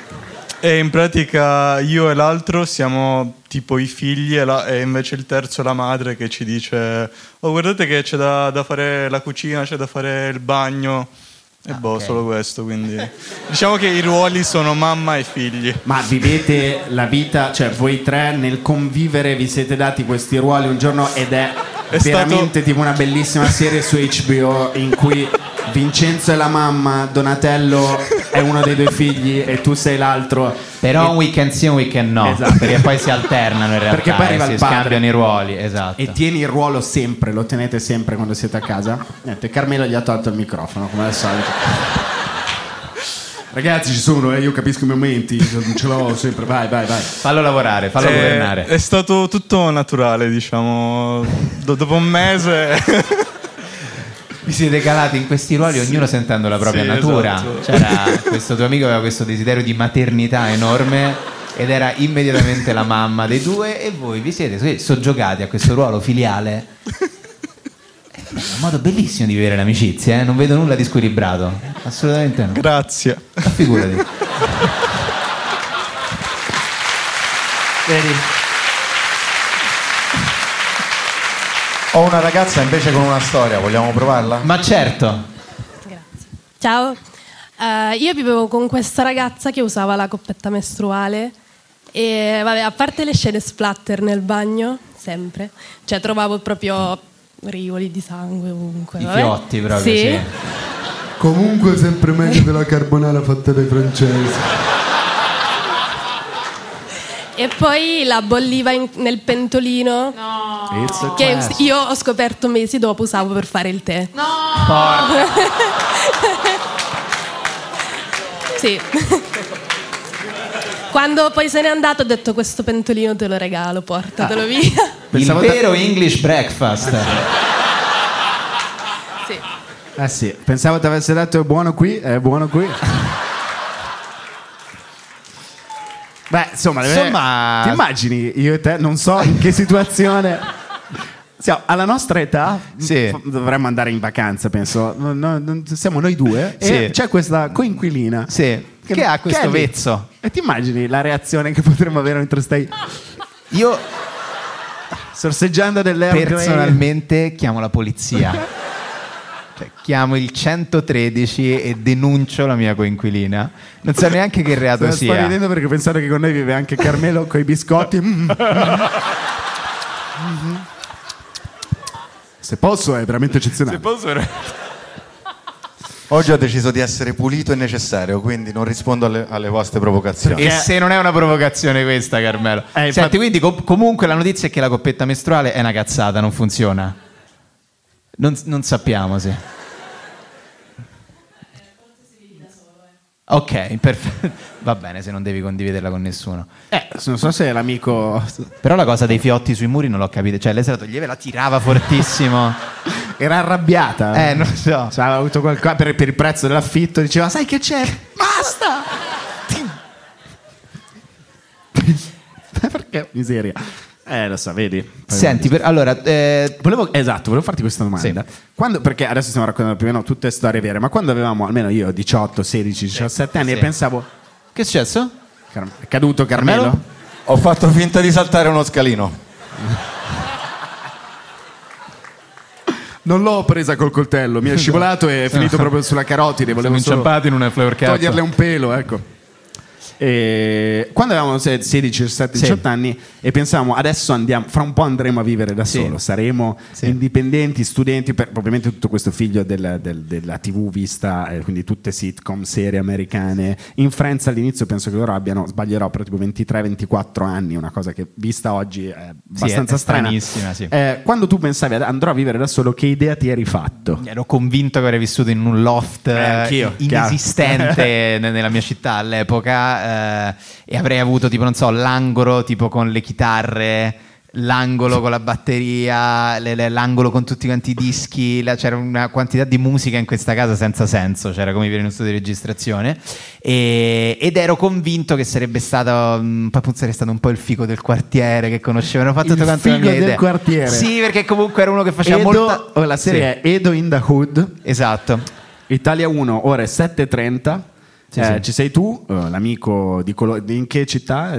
E in pratica io e l'altro siamo tipo i figli e, la- e invece il terzo è la madre che ci dice oh guardate che c'è da, da fare la cucina, c'è da fare il bagno e boh, ok. solo questo, quindi diciamo che i ruoli sono mamma e figli. Ma vivete la vita, cioè voi tre nel convivere vi siete dati questi ruoli un giorno ed è, È veramente stato- tipo una bellissima serie su HBO in cui Vincenzo è la mamma, Donatello è uno dei due figli e tu sei l'altro. Però E- un weekend sì, un weekend no, Esatto. perché poi si alternano in realtà, Perché poi arriva e si scambiano i ruoli, esatto. E tieni il ruolo sempre, lo tenete sempre quando siete a casa? Niente, Carmelo gli ha tolto il microfono, come al solito. Ragazzi, ci sono, eh, io capisco i momenti, non ce l'ho sempre, vai, vai, vai. Fallo lavorare, fallo Eh, governare. È stato tutto naturale, diciamo. Do- dopo un mese. Vi siete calati in questi ruoli, ognuno sentendo la propria Sì, natura. esatto. C'era questo tuo amico aveva questo desiderio di maternità enorme ed era immediatamente la mamma dei due e voi vi siete soggiogati a questo ruolo filiale. È un modo bellissimo di vivere l'amicizia, eh? non vedo nulla di squilibrato, assolutamente no. Grazie. Ma figurati. Vedi? Ho una ragazza invece con una storia, vogliamo provarla? Ma certo. Ciao, Eh, io vivevo con questa ragazza che usava la coppetta mestruale e vabbè, a parte le scene splatter nel bagno, sempre, cioè trovavo proprio rivoli di sangue ovunque. I vabbè. fiotti proprio, sì. Comunque sempre meglio della carbonara fatta dai francesi. E poi la bolliva in- nel pentolino che us- io ho scoperto mesi dopo usavo per fare il tè. sì. Quando poi se n'è andato ho detto questo pentolino te lo regalo, portatelo via. Il vero English breakfast. Sì. Eh sì, pensavo ti avesse detto è buono qui, è buono qui. Beh, insomma, Insomma- ti immagini io e te, non so in che situazione. Siamo, alla nostra età Sì. dovremmo andare in vacanza, penso. No, no, siamo noi due e Sì. c'è questa coinquilina Sì, che ha questo lì. vezzo. E ti immagini la reazione che potremmo avere mentre stai Io sorseggiando dell'Earl Grey? personalmente chiamo la polizia. Cioè, chiamo il 113 e denuncio la mia coinquilina. Non so neanche che reato Sto sia. ridendo perché pensate che con noi vive anche Carmelo con i biscotti. Mm. Mhm. Se posso, è veramente eccezionale. Oggi ho deciso di essere pulito e necessario, quindi non rispondo alle, alle vostre provocazioni. E se non è una provocazione questa, Carmelo. Eh, Senti, infatti- quindi com- comunque la notizia è che la coppetta mestruale è una cazzata, non funziona. Non, non sappiamo se. Ok, perfetto. Va bene se non devi condividerla con nessuno. Eh, non so se è l'amico. Però la cosa dei fiotti sui muri non l'ho capita. Cioè, lei se la toglieva e la tirava fortissimo. Era arrabbiata. Eh, non so. Cioè, aveva avuto qualcosa per, per il prezzo dell'affitto. Diceva, sai che c'è? Basta! Perché? Miseria. Eh, lo so, vedi. Senti, per- allora, eh, Volevo, esatto, volevo farti questa domanda. Quando- perché adesso stiamo raccontando più o meno tutte storie vere, ma quando avevamo, almeno io, 18, 16, 17 anni, Sì. e pensavo... Che è successo? Car- è caduto Carmelo? Ho fatto finta di saltare uno scalino. Non l'ho presa col coltello, mi è scivolato e è finito proprio sulla carotide. Volevo Siamo inciampati in una flower cap. toglierle un pelo, ecco. E quando avevamo se- 16, 17, 18 anni e pensavamo adesso andiamo, fra un po' andremo a vivere da Sì. solo, saremo indipendenti, studenti, per, ovviamente tutto questo figlio del- del- della TV vista, eh, quindi tutte sitcom, serie americane. In Friends all'inizio penso che loro abbiano, sbaglierò, però tipo 23-24 anni, una cosa che vista oggi è abbastanza è strana. stranissima, sì. Eh, quando tu pensavi "Ad- andrò a vivere da solo, che idea ti eri fatto? Ero convinto che avrei vissuto in un loft Eh, eh, inesistente ne- nella mia città all'epoca eh, e avrei avuto tipo non so l'angolo tipo con le chitarre l'angolo con la batteria le- le- l'angolo con tutti quanti i dischi la- c'era una quantità di musica in questa casa senza senso c'era come vivere in uno studio di registrazione e- ed ero convinto che sarebbe stato mm, proprio sarei stato un po' il figo del quartiere che conoscevano fatto Il tutto quanto figo del idea. quartiere. sì perché comunque era uno che faceva Edo- molta oh, la serie Sì. è Edo in the Hood. Esatto. Italia 1, ore 7.30. Sì, Eh, sì. Ci sei tu, eh, l'amico di, Colo- di in che città?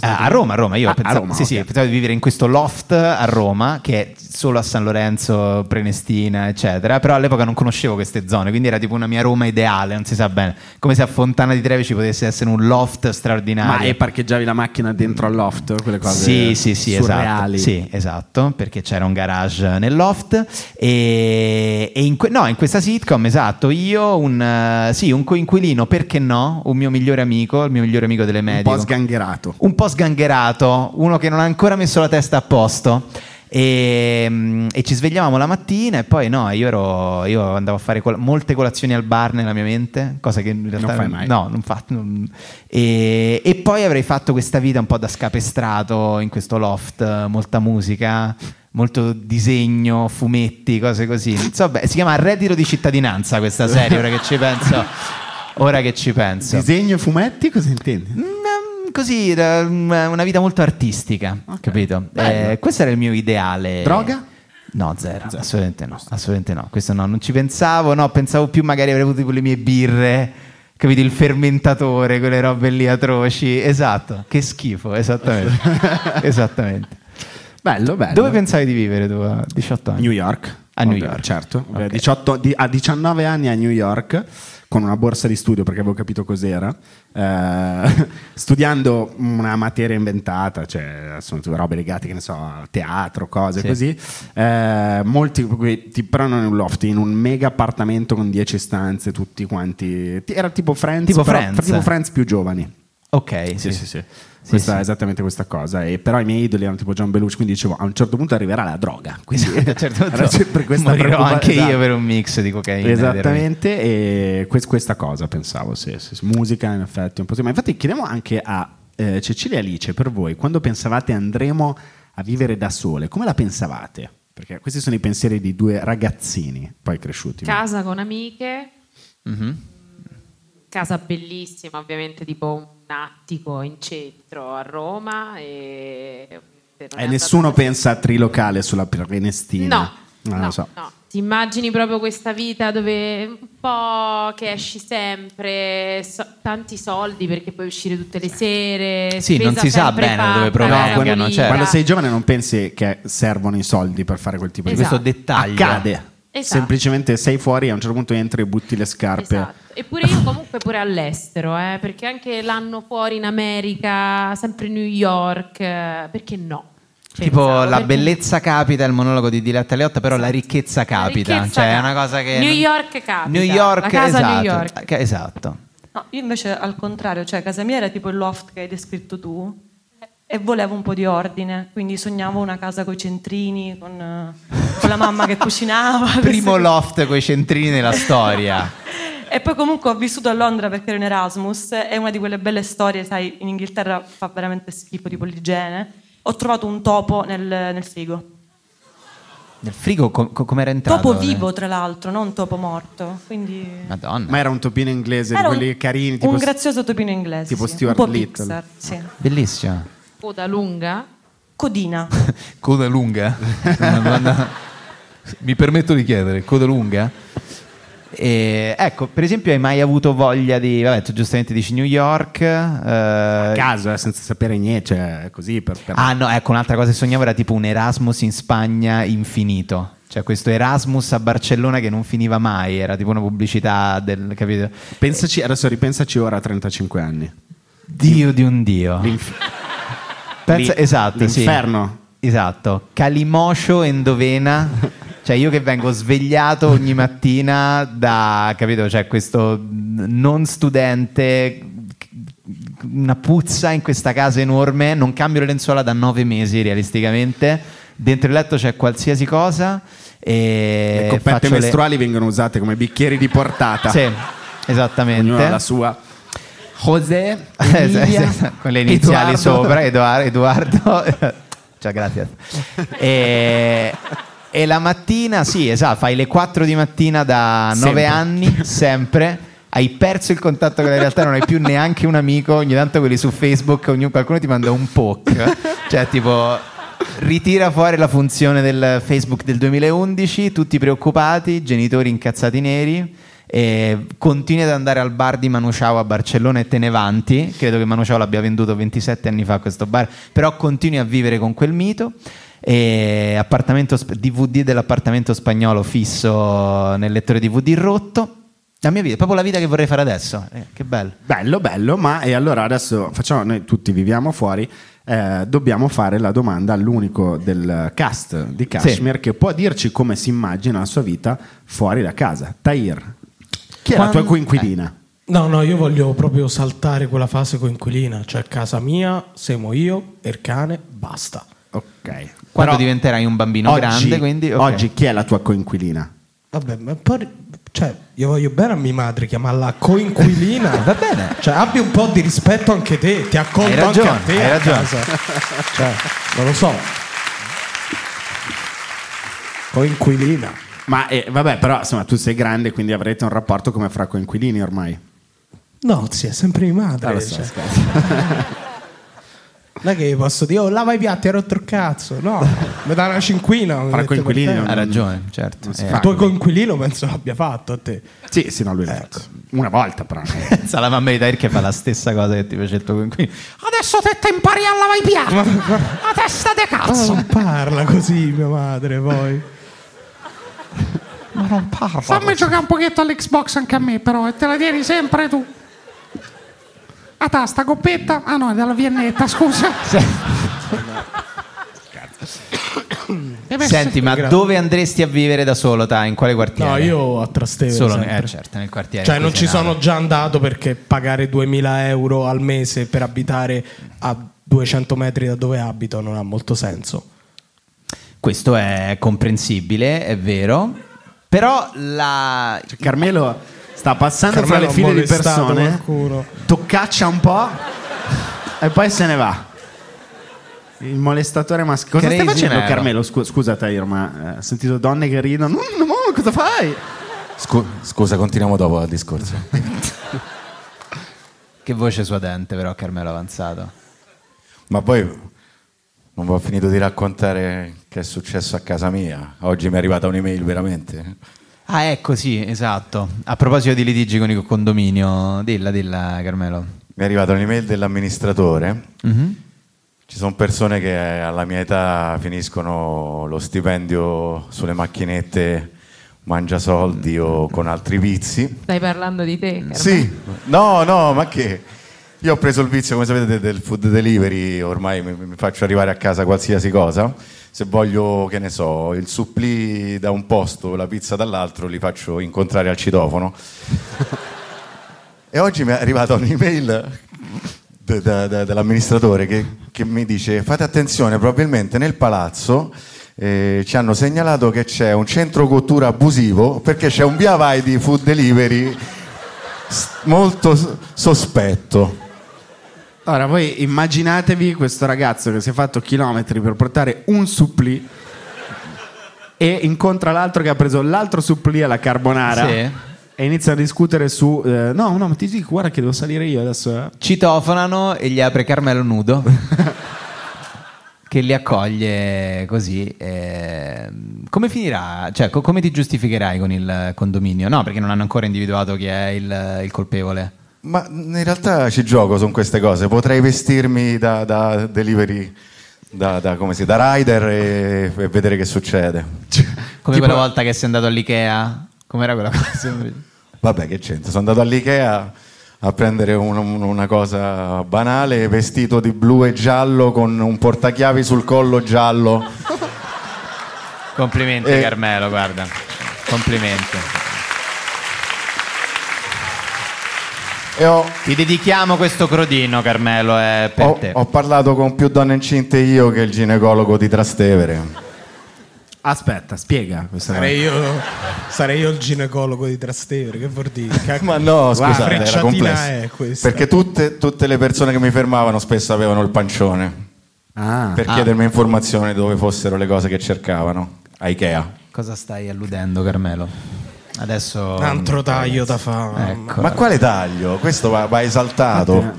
Ah, a Roma, a Roma, io Ah, pensavo, Roma, sì, sì, ok. pensavo di vivere in questo loft a Roma, che è solo a San Lorenzo, Prenestina, eccetera, però all'epoca non conoscevo queste zone, quindi era tipo una mia Roma ideale, non si sa bene, come se a Fontana di Trevi ci potesse essere un loft straordinario. Ma e parcheggiavi la macchina dentro al loft? Quelle cose Sì, sì, sì, esatto. surreali. Sì, esatto, perché c'era un garage nel loft e, e in, que- no, in questa sitcom, esatto, io un, eh, sì, un coinquilino, perché no? Un mio migliore amico, il mio migliore amico delle Un medie. po' sgangherato. un po' sgangherato, uno che non ha ancora messo la testa a posto. E, mm, e ci svegliavamo la mattina e poi no, io, ero, io andavo a fare col- molte colazioni al bar nella mia mente, cosa che in realtà fai mai. No, non fa, non- e, e poi avrei fatto questa vita un po' da scapestrato in questo loft, molta musica, molto disegno, fumetti, cose così. Insomma, si chiama Reddito di cittadinanza questa serie, ora che ci penso. Ora che ci penso. Disegno fumetti, cosa intendi? Mm, Così, da- una vita molto artistica, capito? Bello. Eh, questo era il mio ideale. Droga? No, zero, assolutamente no, assolutamente no. Questo no, non ci pensavo, no, pensavo più magari avrei avuto le mie birre, capito? Il fermentatore, quelle robe lì atroci. Esatto, che schifo, esattamente. esattamente. Bello, bello. Dove pensavi di vivere tu a 18 anni? New York. A New York. Certo. Ok. Eh, 18 di- a 19 anni a New York con una borsa di studio perché avevo capito cos'era, eh, studiando una materia inventata, cioè sono tutte robe legate, che ne so, a teatro, cose Sì. così. Eh, molti, però non in un loft, in un mega appartamento con 10 stanze, tutti quanti. ti- Era tipo Friends, Tipo però- Friends. tipo Friends più giovani. Ok, Sì, sì, sì, sì. Questa è esattamente questa cosa. E però i miei idoli erano tipo John Belushi, quindi dicevo a un certo punto arriverà la droga. Quindi A un certo punto era sempre questa morirò preoccupa- anche io esatto. per un mix di cocaina. Esattamente, e quest- questa cosa pensavo, sì, sì, sì. musica in effetti un po' sì. Ma infatti chiediamo anche a eh, Cecilia e Alice, per voi, quando pensavate andremo a vivere da sole, come la pensavate? Perché questi sono i pensieri di due ragazzini, poi cresciuti. Casa con amiche, Mhm. casa bellissima, ovviamente tipo un attico in centro a Roma. E, E è nessuno pensa a trilocale sulla Prenestina. No, Non no, lo so. no. Ti immagini proprio questa vita dove un po' che esci sempre, so- tanti soldi perché puoi uscire tutte le sere. Sì, non si sa bene fatta, dove provengano, pulita. cioè. Quando sei giovane non pensi che servono i soldi per fare quel tipo Esatto. di Questo dettaglio. Accade. Esatto. Semplicemente sei fuori e a un certo punto entri e butti le scarpe. Esatto. Eppure io comunque pure all'estero, eh, perché anche l'anno fuori in America, sempre New York, eh, perché no? Tipo Pensavo, la perché- bellezza capita, il monologo di Diletta Leotta, però la ricchezza capita. ricchezza cioè, è capita. una cosa che. New York capita. New York, La casa esatto. New York. Esatto. No, io invece al contrario, cioè casa mia era tipo il loft che hai descritto tu e volevo un po' di ordine, quindi sognavo una casa con i centrini, con, eh, con la mamma che cucinava. Primo loft con i centrini nella storia. E poi comunque ho vissuto a Londra perché ero in Erasmus, è una di quelle belle storie, sai, in Inghilterra fa veramente schifo tipo l'igiene. Ho trovato un topo nel, nel frigo. Nel frigo com- era entrato? Topo vivo, tra l'altro, non topo morto. Quindi... Madonna. Ma era un topino inglese Era di un- quelli carini, tipo, un grazioso topino inglese. tipo sì. Stuart un po' Little. Pixar, sì. Bellissimo. Coda lunga. Codina. Coda lunga? Domanda- Mi permetto di chiedere, coda lunga? E, ecco, per esempio, hai mai avuto voglia di. Vabbè, tu giustamente dici New York. a caso, eh, senza sapere niente, cioè così per, per- Ah, no, ecco, un'altra cosa che sognavo era tipo un Erasmus in Spagna infinito. Cioè, questo Erasmus a Barcellona che non finiva mai, era tipo una pubblicità del. capito? Pensaci, adesso ripensaci ora a 35 anni. Dio di un dio. Pensa- Lì- esatto, sì. l'inferno. Esatto, Calimoscio Endovena. Cioè io che vengo svegliato ogni mattina da, capito, cioè questo non studente, una puzza in questa casa enorme, non cambio le lenzuola da nove mesi realisticamente, dentro il letto c'è qualsiasi cosa e Le coppette faccio le- mestruali vengono usate come bicchieri di portata. Sì, esattamente. Ognuno ha la sua. José, Eh, Emilia, con le iniziali Edoardo. sopra, Edoar- Edoardo. Ciao, grazie. E, e la mattina, sì, esatto, fai le 4 di mattina da 9 Sempre. anni, sempre. Hai perso il contatto con la realtà, non hai più neanche un amico. Ogni tanto quelli su Facebook, ognuno- qualcuno ti manda un poke. Cioè, tipo, ritira fuori la funzione del Facebook del 2011, tutti preoccupati, genitori incazzati neri. E continui ad andare al bar di Manu Chao a Barcellona e te ne vanti. Credo che Manu Chao l'abbia venduto 27 anni fa questo bar, però continui a vivere con quel mito. E appartamento sp- DVD dell'appartamento spagnolo fisso nel lettore DVD rotto. La mia vita, proprio la vita che vorrei fare adesso. Eh, che bello. Bello, bello, ma e allora adesso facciamo, noi tutti viviamo fuori, eh, dobbiamo fare la domanda all'unico del cast di Kashmir che può dirci come si immagina la sua vita fuori da casa. Tahir, chi è la tua Quando- coinquilina? No, no, io voglio proprio saltare quella fase coinquilina, cioè casa mia, siamo io e il cane, basta. Ok. Quando Però diventerai un bambino oggi- grande, quindi ok. Oggi chi è la tua coinquilina? Vabbè, ma poi, cioè, io voglio bene a mia madre chiamarla coinquilina. Va bene. Cioè, abbi un po' di rispetto anche te, ti accolgo Hai ragione, anche a te hai a ragione. casa. Cioè, non lo so. Coinquilina. Ma eh, vabbè, però insomma, tu sei grande, quindi avrete un rapporto come fra coinquilini ormai. No, è sempre mia madre. Ah, lo so, cioè. è che posso dire, oh, lava i piatti, hai rotto il cazzo. No, mi dà una cinquina. Fra coinquilini non- terra. Ha ragione, certo. Eh. Il tuo coinquilino penso l'abbia fatto a te. Sì, sì, no, lui l'ha Ecco. fatto. Una volta però. Pensa alla mamma di Tahir che fa la stessa cosa che ti fece il tuo coinquilino. Adesso te te impari a lavare i piatti. A testa de cazzo. non parla così mia madre poi. Ma non parla. Fammi giocare un pochetto all'Xbox anche a me, però, e te la tieni sempre tu. A tasta, coppetta? Ah no, è della Viennetta, scusa. Senti, se- ma dove andresti a vivere da solo, ta? In quale quartiere? No, io a Trastevere Solo sempre. eh, certo, nel quartiere. Cioè non ci sono già andato perché pagare 2000 euro al mese per abitare a 200 metri da dove abito non ha molto senso. Questo è comprensibile, è vero. Però la... Cioè, Carmelo sta passando Carmelo fra le file di persone, qualcuno. toccaccia un po' e poi se ne va. Il molestatore maschile. Cosa Crazy stai facendo, Nero. Carmelo? Scu- scusa, Tahir, ma eh, ho sentito donne che ridono. No, no, cosa fai? Scu- scusa, continuiamo dopo il discorso. Che voce suadente però, Carmelo Avanzato. Ma poi non ho finito di raccontare che è successo a casa mia. Oggi mi è arrivata un'email veramente. Ah, ecco, sì, esatto. A proposito di litigi con il condominio, dilla, dilla, Carmelo. Mi è arrivata un'email dell'amministratore. Mhm. Ci sono persone che alla mia età finiscono lo stipendio sulle macchinette mangia soldi o con altri vizi. Stai parlando di te, Carmelo. Sì, no, no, ma che? Io ho preso il vizio, come sapete, de- del food delivery, ormai mi, faccio arrivare a casa qualsiasi cosa. Se voglio, che ne so, il supplì da un posto, la pizza dall'altro, li faccio incontrare al citofono. e oggi mi è arrivata un'email de- da- da- dell'amministratore che, che mi dice fate attenzione, probabilmente nel palazzo eh, ci hanno segnalato che c'è un centro cottura abusivo perché c'è un via vai di food delivery molto sospetto. Ora, voi immaginatevi questo ragazzo che si è fatto chilometri per portare un supplì e incontra l'altro che ha preso l'altro supplì alla carbonara Sì. e inizia a discutere su eh, no, no, ma ti dico, guarda che devo salire io adesso. eh." Citofonano e gli apre Carmelo nudo. che li accoglie così. eh, come finirà? Cioè, co- come ti giustificherai con il condominio? No, perché non hanno ancora individuato chi è il, il colpevole. Ma in realtà ci gioco su queste cose. Potrei vestirmi da, da delivery, da, da- come si, da rider e, e vedere che succede. Come Tipo- quella volta che sei andato all'Ikea. Com'era quella cosa? Vabbè, che c'entra? Sono andato all'Ikea a prendere un- un- una cosa banale, vestito di blu e giallo con un portachiavi sul collo giallo. Complimenti, Eh. Carmelo, guarda. Complimenti. Ho, Ti dedichiamo questo crodino, Carmelo, è per ho- te. ho parlato con più donne incinte io che il ginecologo di Trastevere. Aspetta, spiega questa Sarei io, sarei io il ginecologo di Trastevere, che vuol dire? Che- Ma no, scusate, era complesso. Perché tutte, tutte le persone che mi fermavano spesso avevano il pancione. Ah. per Ah. chiedermi informazioni dove fossero le cose che cercavano a Ikea. Cosa stai alludendo, Carmelo? Adesso. Un altro taglio da fare. Ecco. Ma quale taglio? Questo va, va esaltato.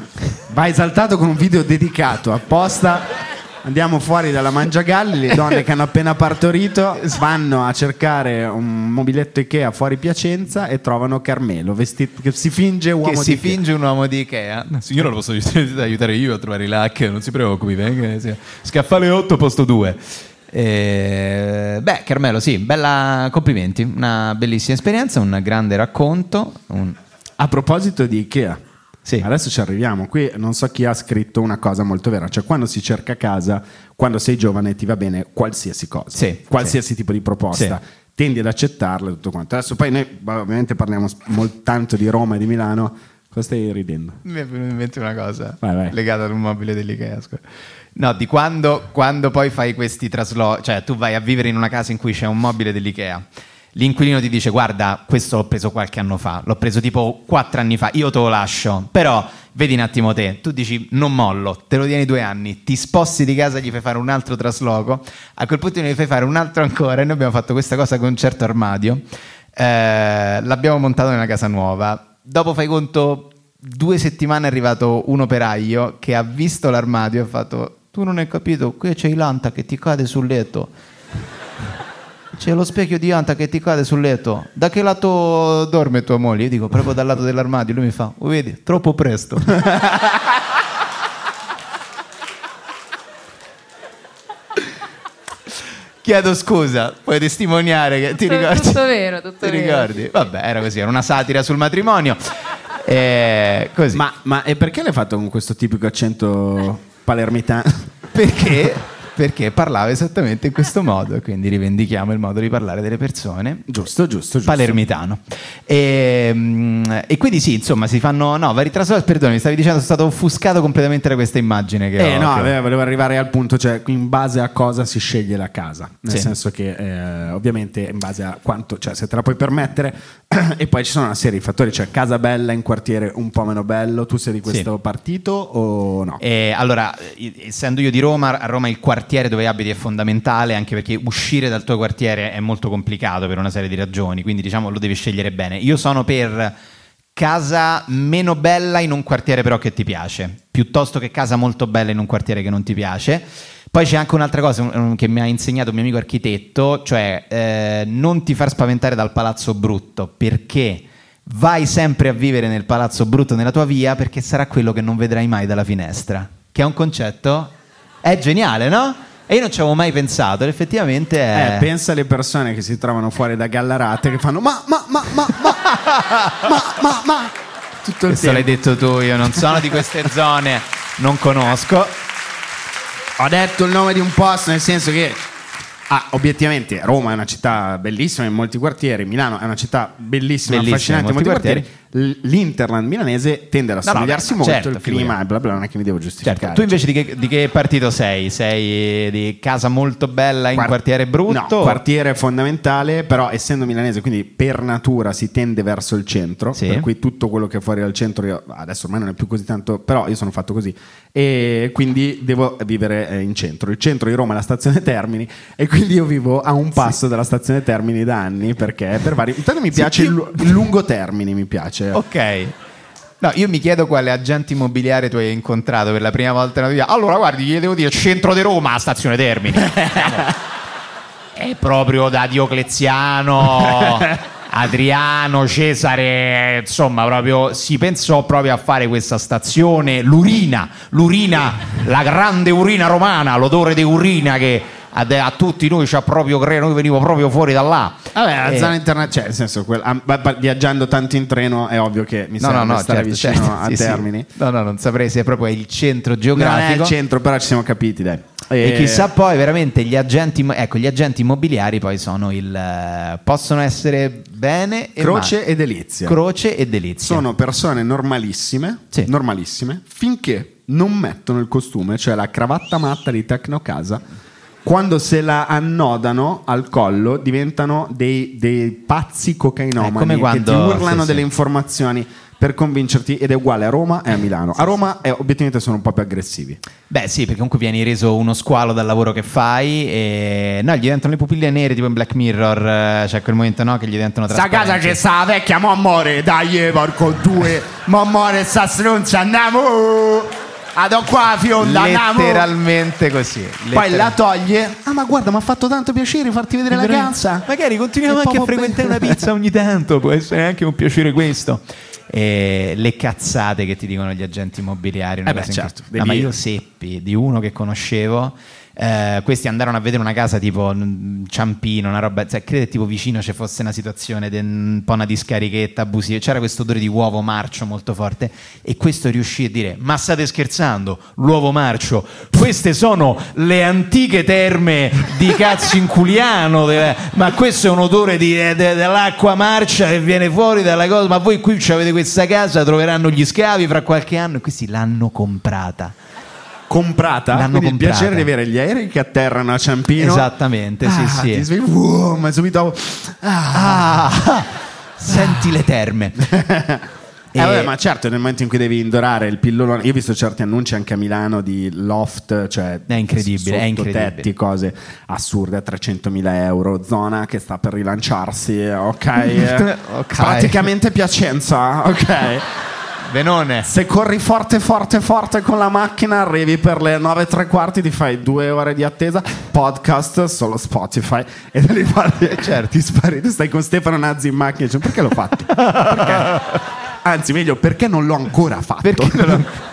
Va esaltato con un video dedicato apposta. Andiamo fuori dalla mangiagalli, le donne che hanno appena partorito vanno a cercare un mobiletto Ikea fuori Piacenza e trovano Carmelo vestito, che si finge uomo che si di Ikea. finge un uomo di Ikea. Signora, lo posso aiutare, io a trovare i lac, non si preoccupi, venga. Scaffale 8, posto 2. Beh, Carmelo, sì, bella, complimenti, una bellissima esperienza, un grande racconto. un- A proposito di Ikea, Sì. adesso ci arriviamo. Qui non so chi ha scritto una cosa molto vera, cioè quando si cerca casa, quando sei giovane ti va bene qualsiasi cosa, Sì, qualsiasi tipo di proposta. Tendi ad accettarla e tutto quanto. Adesso poi noi ovviamente parliamo s- mol- tanto di Roma e di Milano. Cosa stai ridendo? Mi è venuta in mente una cosa Vai, vai. legata ad un mobile dell'Ikea. scusa. No, di quando, quando poi fai questi traslochi, cioè tu vai a vivere in una casa in cui c'è un mobile dell'Ikea. L'inquilino ti dice: Guarda, questo l'ho preso qualche anno fa, l'ho preso tipo quattro anni fa, io te lo lascio. Però vedi un attimo te, tu dici: Non mollo, te lo tieni due anni, ti sposti di casa, gli fai fare un altro trasloco. A quel punto ne fai fare un altro ancora. E noi abbiamo fatto questa cosa con un certo armadio. Eh, l'abbiamo montato nella casa nuova. Dopo fai conto, due settimane è arrivato un operaio che ha visto l'armadio e ha fatto: Tu non hai capito, qui c'è l'anta che ti cade sul letto. C'è lo specchio di anta che ti cade sul letto. Da che lato dorme tua moglie? Io dico proprio dal lato dell'armadio. Lui mi fa: "Oh, Vedi, troppo presto. Chiedo scusa, puoi testimoniare che ti Tutto- ricordi? tutto vero, tutto ti vero. ricordi? Vabbè, era così, era una satira sul matrimonio. Eh, così. Ma, ma e perché l'hai fatto con questo tipico accento palermitano? Perché? Perché parlava esattamente in questo modo, quindi rivendichiamo il modo di parlare delle persone. Giusto, giusto, giusto. Palermitano. E, mm, e quindi sì, insomma, si fanno no, vari traslochi. Perdone, mi stavi dicendo, sono stato offuscato completamente da questa immagine. Che Eh ho, no, che volevo arrivare al punto, cioè in base a cosa si sceglie la casa. Nel Sì. senso che eh, ovviamente in base a quanto, cioè se te la puoi permettere, e poi ci sono una serie di fattori, cioè casa bella in quartiere un po' meno bello, tu sei di questo partito o no? E allora, eh, essendo io di Roma, a Roma il quartiere dove abiti è fondamentale, anche perché uscire dal tuo quartiere è molto complicato per una serie di ragioni, quindi diciamo lo devi scegliere bene. Io sono per casa meno bella in un quartiere però che ti piace, piuttosto che casa molto bella in un quartiere che non ti piace. Poi c'è anche un'altra cosa che mi ha insegnato un mio amico architetto, cioè eh, non ti far spaventare dal palazzo brutto, perché vai sempre a vivere nel palazzo brutto nella tua via perché sarà quello che non vedrai mai dalla finestra. Che è un concetto? È geniale, no? E io non ci avevo mai pensato, ed effettivamente è... Eh, pensa alle persone che si trovano fuori da Gallarate che fanno ma, ma, ma, ma, ma, ma, ma, ma, tutto il Questo l'hai tempo. detto tu, io non sono di queste zone, non conosco. Ho detto il nome di un posto nel senso che ah, obiettivamente Roma è una città bellissima in molti quartieri, Milano è una città bellissima, Bellissima affascinante in in molti molti quartieri. l'Interland milanese tende ad No, no, assomigliarsi beh, molto, certo, il clima bla bla, non è che mi devo giustificare. Certo, tu invece di che, di che partito sei? Sei di casa molto bella in Quar- quartiere brutto? No, quartiere fondamentale, però essendo milanese, quindi per natura si tende verso il centro, Sì. per cui tutto quello che è fuori dal centro, io- adesso ormai non è più così tanto, però io sono fatto così e quindi devo vivere eh, in centro. Il centro di Roma è la stazione Termini e quindi io vivo a un passo dalla stazione Termini da anni perché per vari... Intanto mi Sì, piace io- il, lu- il lungo Termini, mi piace. Ok. No, io mi chiedo quale agente immobiliare tu hai incontrato per la prima volta nella vita. Allora, guardi, gli devo dire centro di Roma, stazione Termini. È proprio da Diocleziano, Adriano, Cesare, insomma, proprio si pensò proprio a fare questa stazione, l'urina, l'urina, la grande urina romana, l'odore di urina che a, a tutti noi ci ha proprio creato, noi venivo proprio fuori da là. Vabbè, la Eh, zona internazionale, cioè, nel senso, quel- ba- ba- viaggiando tanto in treno è ovvio che mi No, no, no, stare certo, vicino certo, a sì, sì. Termini. No, no, non saprei se è proprio il centro Non è geografico. il centro, però ci siamo capiti, dai. E Eh, chissà poi veramente gli agenti, ecco, gli agenti immobiliari poi sono il possono essere bene e Croce male. e delizia. Croce e delizia. Sono persone normalissime, normalissime, finché non mettono il costume, cioè la cravatta matta di Tecnocasa. Quando se la annodano al collo diventano dei, dei pazzi cocainomani È come che quando- ti urlano sì, delle sì. informazioni per convincerti ed è uguale a Roma e a Milano. A Roma eh, obiettivamente sono un po' più aggressivi. Beh, sì, perché comunque vieni reso uno squalo dal lavoro che fai e no, gli diventano le pupille nere, tipo in Black Mirror, eh, c'è quel momento no che gli diventano Sta casa trasparenti. c'è sta la vecchia, mo' muore, dai, porco due, mo' muore sta stronza, andiamo! Adò qua fionda, andiamo! Letteralmente così. Poi letteral- la toglie. Ah, ma guarda, mi ha fatto tanto piacere farti vedere la casa. Magari continuiamo anche a frequentare bello. una pizza ogni tanto, può essere anche un piacere questo. E le cazzate che ti dicono gli agenti immobiliari. una Eh beh, cosa certo. No, ma devi- io seppi di uno che conoscevo. Eh, questi andarono a vedere una casa tipo mm, Ciampino, una roba, cioè, credo che tipo vicino ci fosse una situazione di un po' una discarichetta abusiva, c'era questo odore di uovo marcio molto forte e questo riuscì a dire ma state scherzando, l'uovo marcio, queste sono le antiche terme di Cazzinculiano, de- ma questo è un odore di- eh, de- dell'acqua marcia che viene fuori dalla cosa, ma voi qui avete questa casa, troveranno gli scavi fra qualche anno e questi l'hanno comprata. Comprata? L'hanno Quindi comprata. il piacere di avere gli aerei che atterrano a Ciampino. Esattamente, sì, Ah, sì. Ti svegli, wow, ma subito. Ah, senti le terme. Eh, vabbè, ma certo, nel momento in cui devi indorare il pillolone, io ho visto certi annunci anche a Milano di loft, cioè È incredibile, è incredibile. tetti, cose assurde a 300.000 euro, zona che sta per rilanciarsi, ok? eh. Ok. Praticamente Piacenza, ok? Venone. Se corri forte, forte, forte con la macchina, arrivi per le 9 e tre quarti, ti fai due ore di attesa, podcast, solo Spotify, e te li parli, certo. ti spari, tu stai con Stefano Nazzi in macchina, dici, perché l'ho fatto? Perché? Anzi, meglio, perché non l'ho ancora fatto?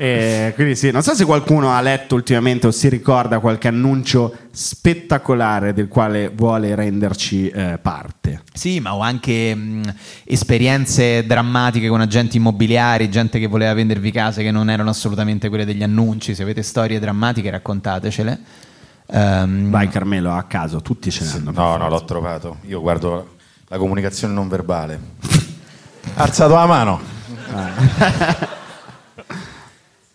Eh, quindi sì, non so se qualcuno ha letto ultimamente o si ricorda qualche annuncio spettacolare del quale vuole renderci eh, parte. Sì, ma ho anche mh, esperienze drammatiche con agenti immobiliari, gente che voleva vendervi case che non erano assolutamente quelle degli annunci. Se avete storie drammatiche, raccontatecele. Ehm, Vai Carmelo, a caso, tutti ce ne hanno. No, no, l'ho trovato. Io guardo la comunicazione non verbale. Alzato la mano.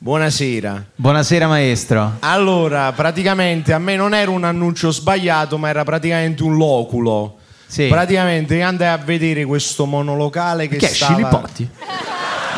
Buonasera. Buonasera maestro. Allora, praticamente a me non era un annuncio sbagliato, ma era praticamente un loculo. Sì. Praticamente andai a vedere questo monolocale che Che stava... Scilipoti?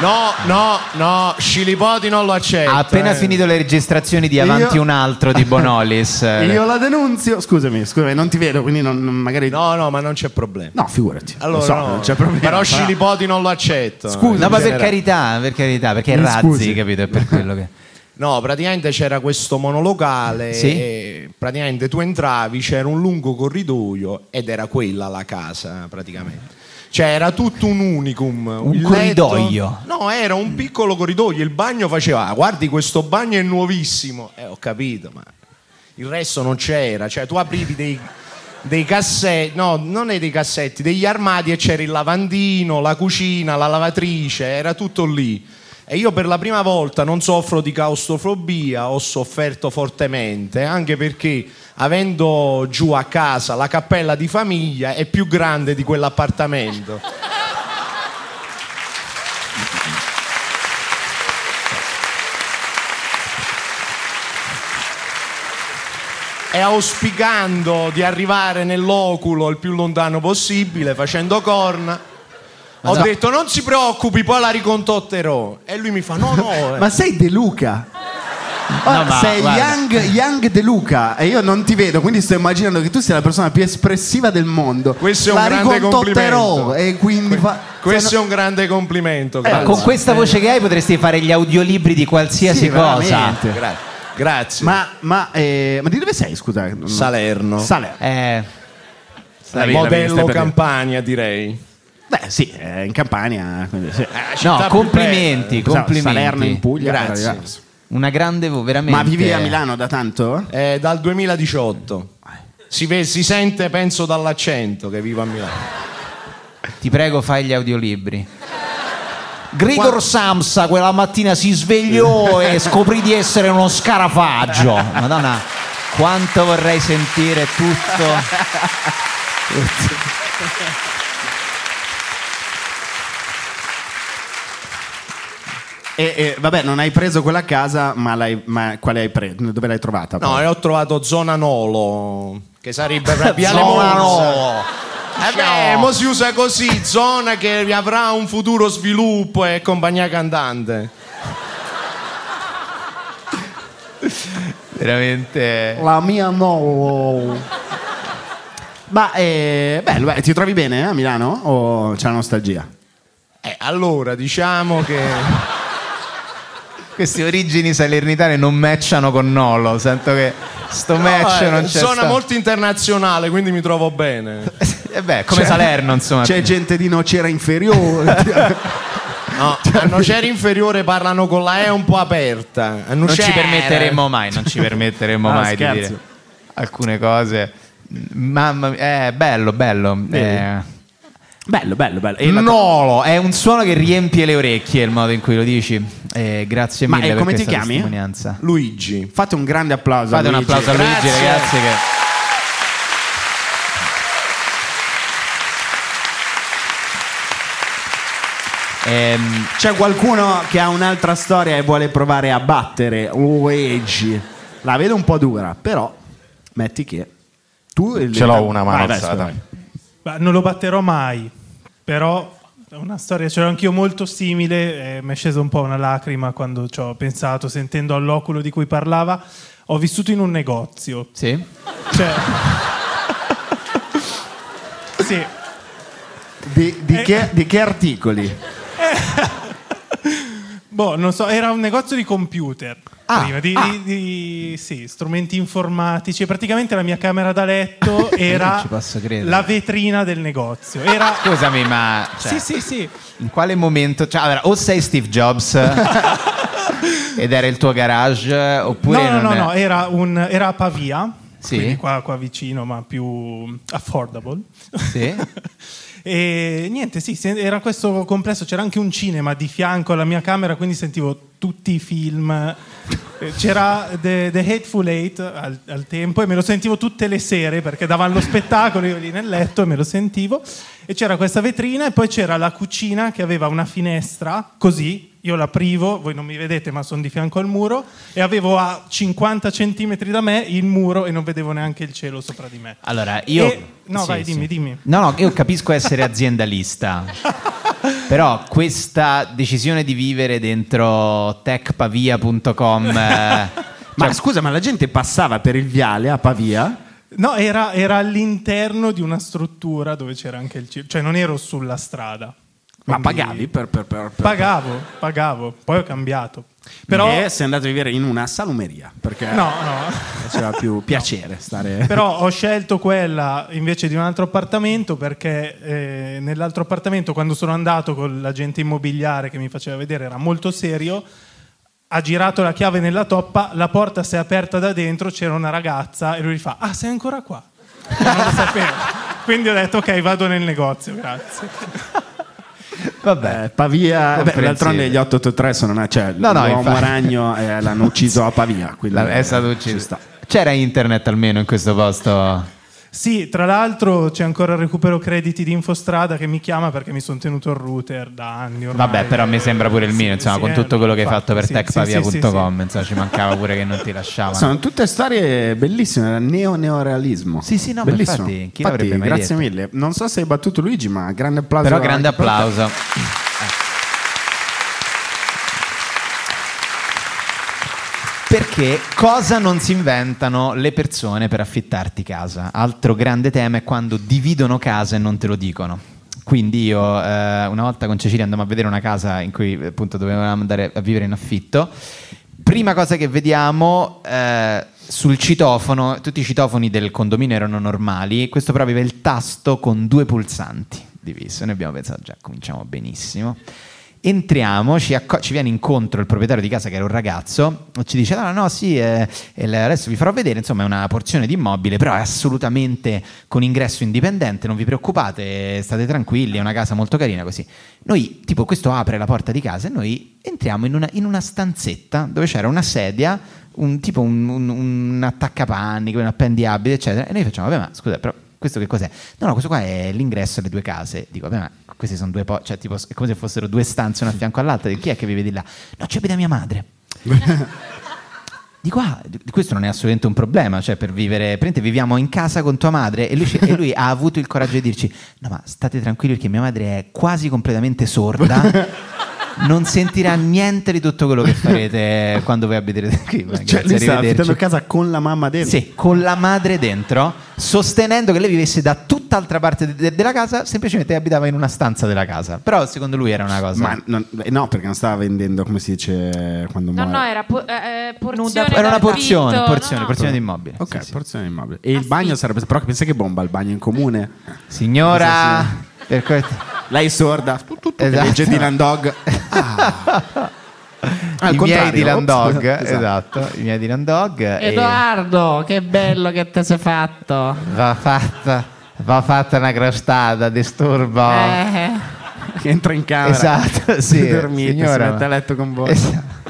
No, no, no, Scilipoti non lo accetto. Ha appena eh. finito le registrazioni di Avanti Io- un altro di Bonolis. eh. Io la denunzio. Scusami, scusami, non ti vedo, quindi non, non- magari. No, no, ma non c'è problema. No, figurati. Allora, Lo so, no. non c'è problema. Però Scilipoti non lo accetto. Scusa, no, ma per generale. carità, per carità, perché è Razzi, scusi. capito? È per quello che. No, praticamente c'era questo monolocale Sì? e praticamente tu entravi, c'era un lungo corridoio ed era quella la casa praticamente. Cioè era tutto un unicum. Un corridoio? letto- no, era un piccolo corridoio, il bagno faceva, "Ah, guardi questo bagno è nuovissimo. Eh, ho capito, ma il resto non c'era. Cioè tu aprivi dei, dei cassetti, no, non è dei cassetti, degli armadi e c'era il lavandino, la cucina, la lavatrice, era tutto lì. E io per la prima volta non soffro di claustrofobia, ho sofferto fortemente, anche perché avendo giù a casa la cappella di famiglia è più grande di quell'appartamento. E auspicando di arrivare nell'oculo il più lontano possibile, facendo corna, ho no. detto non si preoccupi, poi la ricontotterò. E lui mi fa no, no. eh. Ma sei De Luca? Ora, ma sei young, young De Luca e io non ti vedo, quindi sto immaginando che tu sia la persona più espressiva del mondo. Questo è un la grande ricontotterò complimento. e quindi fa- Questo è un grande complimento. Grazie. con questa voce che hai potresti fare gli audiolibri di qualsiasi Sì, cosa. Gra- grazie. Ma, ma, eh, ma di dove sei, scusa? Salerno. Salerno. Eh, la Modello Campania, direi. Beh, sì, è in Campania. Quindi, sì. no, complimenti, complimenti. Salerno in Puglia. Grazie. Una grande vo- veramente. Ma vivi a Milano da tanto? Eh, dal 2018. Si, ve- si sente, penso, dall'accento che vivo a Milano. Ti prego, fai gli audiolibri. Grigor Samsa quella mattina si svegliò e scoprì di essere uno scarafaggio. Madonna, quanto vorrei sentire tutto. tutto. E, e, vabbè, non hai preso quella casa, ma, l'hai, ma quale hai preso? Dove l'hai trovata? No, poi? e ho trovato Zona Nolo, che sarebbe Viale Zona. Nolo. Eh beh, mo si usa così, zona che avrà un futuro sviluppo e compagnia cantante. Veramente. La mia no. Ma eh, bello, beh, ti trovi bene eh, a Milano o c'è la nostalgia? Eh, allora, diciamo che... Queste origini salernitane non matchano con Nolo. Sento che sto match No, eh, non c'è. zona sta- molto internazionale, quindi mi trovo bene. Eh beh, come C'è- Salerno, insomma. C'è gente di Nocera inferiore. No, a Nocera inferiore parlano con la E un po' aperta. Non ci permetteremo mai, non ci permetteremo No, mai di scherzo. dire alcune cose. Mamma mia, è bello, bello. eh. Bello, bello, bello. E Nolo è un suono che riempie le orecchie il modo in cui lo dici. Eh, grazie Ma, mille eh, per come ti chiami? Luigi. Fate un grande applauso Fate a un applauso a Luigi, Grazie. ragazzi. Che... Ehm, C'è qualcuno che ha un'altra storia e vuole provare a battere Luigi. La vedo un po' dura, però metti che tu Ce l'ho una mano alzata. Ma non lo batterò mai, però è una storia, ce l'ho anch'io molto simile, e mi è scesa un po' una lacrima quando ci ho pensato, sentendo all'oculo di cui parlava. Ho vissuto in un negozio. Sì. Cioè... sì. Di, di che, di che articoli? Boh, non so, era un negozio di computer. Ah, prima, di, ah. di- di- sì, strumenti informatici. Praticamente la mia camera da letto era la vetrina del negozio. Era... Scusami, ma cioè, Sì, sì, sì. in quale momento? Cioè, allora, o sei Steve Jobs ed era il tuo garage, oppure no, no, non no, è- no, era, un, era a Pavia, Sì. quindi qua, qua vicino, ma più affordable. Sì. E niente, sì, era questo complesso, c'era anche un cinema di fianco alla mia camera, quindi sentivo tutti i film. Eh, C'era The, The Hateful Eight al, al tempo e me lo sentivo tutte le sere perché davano lo spettacolo, io lì nel letto e me lo sentivo. E c'era questa vetrina e poi c'era la cucina che aveva una finestra così, io l'aprivo, voi non mi vedete ma sono di fianco al muro e avevo a 50 centimetri da me il muro e non vedevo neanche il cielo sopra di me. Allora, io... E- no, sì, vai, dimmi, sì. dimmi. No, no, io capisco essere aziendalista. Però questa decisione di vivere dentro techpavia.com... eh, Ma scusa, ma la gente passava per il viale a Pavia? No, era, era all'interno di una struttura dove c'era anche il cielo, cioè non ero sulla strada. Ma pagavi per... per, per, per- Pagavo, pagavo, poi ho cambiato. Però, E sei andato a vivere in una salumeria perché no, no. faceva più piacere stare. Però ho scelto quella invece di un altro appartamento perché eh, nell'altro appartamento quando sono andato con l'agente immobiliare che mi faceva vedere era molto serio, ha girato la chiave nella toppa, la porta si è aperta da dentro, c'era una ragazza e lui gli fa "Ah, sei ancora qua?". Non lo sapevo. Quindi ho detto "Ok, vado nel negozio, grazie". Vabbè, Pavia, beh, Comprensibile. d'altronde gli 883 sono cioè No, no, l'uomo infatti. ragno eh, l'hanno ucciso a Pavia. è stato eh, ucciso. C'era internet almeno in questo posto? Sì, tra l'altro c'è ancora il recupero crediti di Infostrada che mi chiama perché mi sono tenuto il router da anni ormai. Vabbè, però mi sembra pure il mio, insomma, sì, con eh, tutto quello che hai fatto per sì, sì, techpavia.com, insomma, ci mancava pure che non ti lasciavano. Sono tutte storie bellissime, era neo-neorealismo. Sì, sì, no, Bellissimo. infatti, mai grazie detto? mille. Non so se hai battuto Luigi, ma grande applauso. Però grande applauso. Perché cosa non si inventano le persone per affittarti casa? Altro grande tema è quando dividono casa e non te lo dicono. Quindi io eh, una volta con Cecilia andammo a vedere una casa in cui appunto dovevamo andare a vivere in affitto. Prima cosa che vediamo eh, sul citofono, tutti i citofoni del condominio erano normali, questo però aveva il tasto con due pulsanti diviso. Noi abbiamo pensato già cominciamo benissimo. Entriamo, ci, acco- ci viene incontro il proprietario di casa che era un ragazzo, ci dice: No, no, sì, eh, adesso vi farò vedere. Insomma, è una porzione di immobile, però è assolutamente con ingresso indipendente. Non vi preoccupate, state tranquilli. È una casa molto carina. Così noi, tipo, questo apre la porta di casa e noi entriamo in una, in una stanzetta dove c'era una sedia, un tipo un, un, un attaccapanni, un appendiabile, eccetera. E noi facciamo: Vabbè, ma scusa, però questo che cos'è? No, no, questo qua è l'ingresso alle due case. Dico, vabbè, ma queste sono due po', cioè tipo è come se fossero due stanze una a fianco all'altra. Chi è che vive di là? No, ci abita mia madre. Di qua, questo non è assolutamente un problema, cioè per vivere, praticamente viviamo in casa con tua madre e lui, e lui ha avuto il coraggio di dirci, no ma state tranquilli perché mia madre è quasi completamente sorda, non sentirà niente di tutto quello che farete quando voi abiterete qui. Cioè, lui arrivederci. affittando casa con la mamma dentro. Sì, con la madre dentro, sostenendo che lei vivesse da tutt'altra parte de- de- della casa, semplicemente abitava in una stanza della casa. Però secondo lui era una cosa... Ma non- eh, no, perché non stava vendendo, come si dice quando No, muore. no, era po- eh, eh, porzione Era una porzione, no, porzione, no. porzione di immobile. Ok, porzione di immobile. E il bagno sarebbe. Però pensa che bomba il bagno in comune. Signora, per que- lei è sorda. Esatto. Legge Dylan Dog. Al I miei Dylan. Dog, Esatto. esatto, i miei Dylan Dog. e Edoardo, che bello che te sei fatto. Va fatta, va fatta una crostata, disturbo. Eh. Entra in camera. Esatto, sì. Dormite, si signora. mette a letto con voi. Esatto.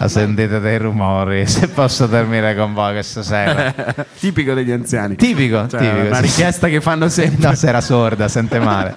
Ho sentito dei rumori, se posso dormire con voi questa sera. Tipico degli anziani. Tipico, Cioè, tipico. Una richiesta che fanno sempre. No, se era sorda, sente male.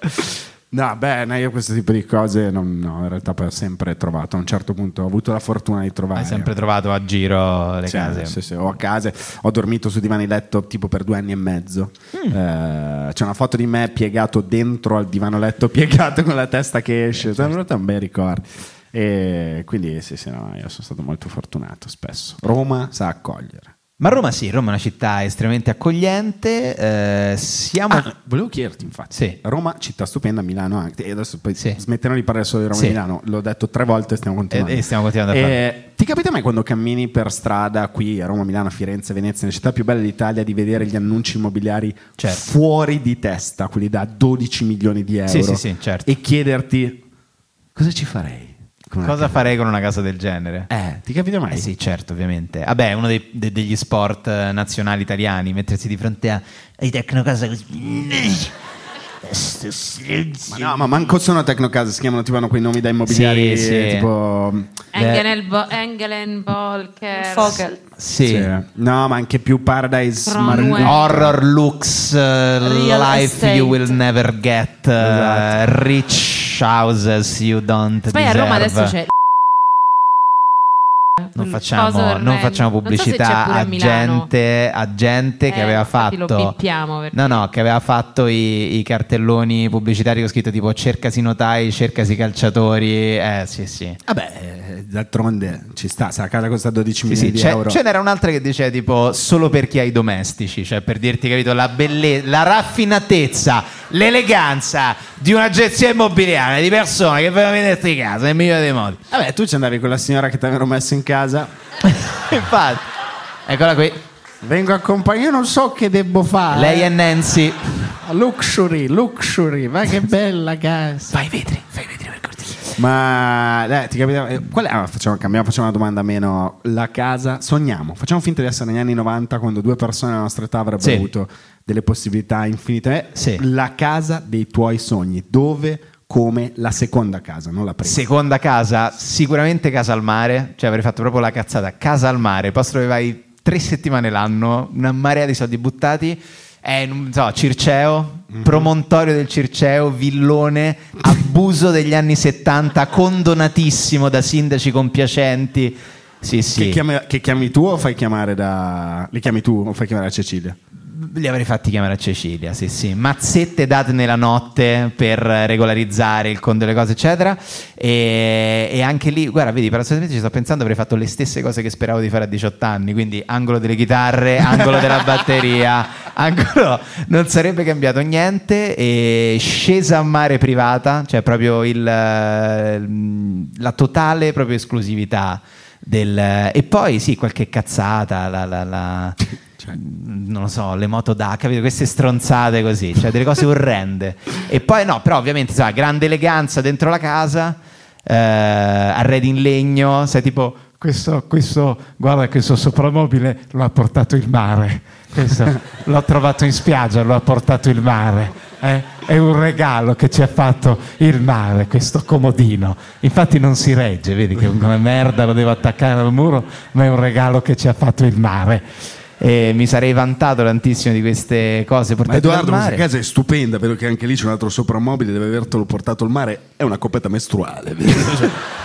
No, beh, no, io questo tipo di cose non, no, in realtà poi ho sempre trovato. A un certo punto ho avuto la fortuna di trovare. Hai sempre trovato a giro le Sì, case. sì, sì, o a case. Ho dormito su divani letto tipo per due anni e mezzo. Mm. Eh, c'è una foto di me piegato dentro al divano letto, piegato con la testa che esce. Sono venuti un bei ricordi. E quindi sì, sì, no, io sono stato molto fortunato spesso. Roma sa accogliere. Ma Roma sì, Roma è una città estremamente accogliente. eh, siamo... Ah, volevo chiederti, infatti. Sì. Roma, città stupenda, Milano anche. E adesso poi Sì. smetterò di parlare solo di Roma Sì. e Milano. L'ho detto tre volte e stiamo continuando. E- e stiamo continuando a Eh, Ti capita mai quando cammini per strada qui a Roma, Milano, Firenze, Venezia, nelle città più belle d'Italia, di vedere gli annunci immobiliari Certo. fuori di testa, quelli da 12 milioni di euro? Sì, sì, sì, certo. E chiederti cosa ci farei? Cosa farei con una casa del genere? Eh, ti capita mai? Eh sì, certo, ovviamente. Vabbè, è uno dei- de- degli sport eh, nazionali italiani, mettersi di fronte a, ai tecnocasa così. Ma no, ma manco sono tecnocase, si chiamano tipo hanno quei nomi da immobiliari Sì, sì. tipo Engelen, Bo- Engelen Volker. Fogel. Sì. Sì. No, ma anche più Paradise. Mar- Horror looks, Real life estate. you will never get, eh, Esatto. rich houses you don't Poi a Roma adesso c'è. Non quel facciamo, non facciamo Non so pubblicità a gente, a gente che Eh, aveva infatti lo fatto. No, no, che aveva fatto i, i cartelloni pubblicitari con scritto tipo cercasi notai, cercasi calciatori. Eh, sì, sì. Vabbè, eh, d'altronde ci sta, se la casa costa 12 Sì, milioni sì, di c'è- euro. ce n'era un'altra che diceva tipo solo per chi ha i domestici, cioè per dirti, capito, la bellezza, la raffinatezza, l'eleganza di un'agenzia immobiliare di persone che vengono a venderti casa nel migliore dei modi. Vabbè, tu ci andavi con la signora che ti avevano messo in casa. Infatti, eccola qui. Vengo accompagnato, io non so che devo fare. Lei è Nancy. Luxury, luxury, ma che bella casa. Fai vetri, fai vetri per cortesia. Ma dai, ti capita, eh, qual è, ah, facciamo, cambiamo, facciamo una domanda meno. La casa, sogniamo, facciamo finta di essere negli anni 90 quando due persone della nostra età avrebbero Sì. avuto delle possibilità infinite. Sì. La casa dei tuoi sogni, dove, come la seconda casa, non la prima. Seconda casa, sicuramente casa al mare, cioè avrei fatto proprio la cazzata, casa al mare, posto dove vai tre settimane l'anno, una marea di soldi buttati. È, non so, Circeo, Mhm. promontorio del Circeo, villone, abuso degli anni 70, condonatissimo da sindaci compiacenti. Sì, sì. Che, chiami, che chiami tu o fai chiamare da. Li chiami tu o fai chiamare da Cecilia? Li avrei fatti chiamare a Cecilia, sì, sì. Mazzette date nella notte per regolarizzare il conto delle cose, eccetera. E, e anche lì, guarda, vedi, paradossalmente ci sto pensando, avrei fatto le stesse cose che speravo di fare a 18 anni. Quindi angolo delle chitarre, angolo della batteria, angolo. Non sarebbe cambiato niente. E scesa a mare privata, cioè proprio il, la totale proprio esclusività. Del, e poi sì, qualche cazzata, la, la- la- non lo so, le moto da, capito? Queste stronzate così, cioè delle cose orrende. E poi no, però ovviamente, sai, grande eleganza dentro la casa, eh, arredi in legno, sai tipo Questo, questo, guarda, questo soprammobile lo ha portato il mare. Questo l'ho trovato in spiaggia, lo ha portato il mare. eh. È un regalo che ci ha fatto il mare, questo comodino. Infatti non si regge, vedi che una merda lo devo attaccare al muro, ma è un regalo che ci ha fatto il mare. E mi sarei vantato tantissimo di queste cose Ma portate Edoardo, dal questa casa è stupenda, vedo che anche lì c'è un altro soprammobile, deve avertelo portato al mare, è una coppetta mestruale.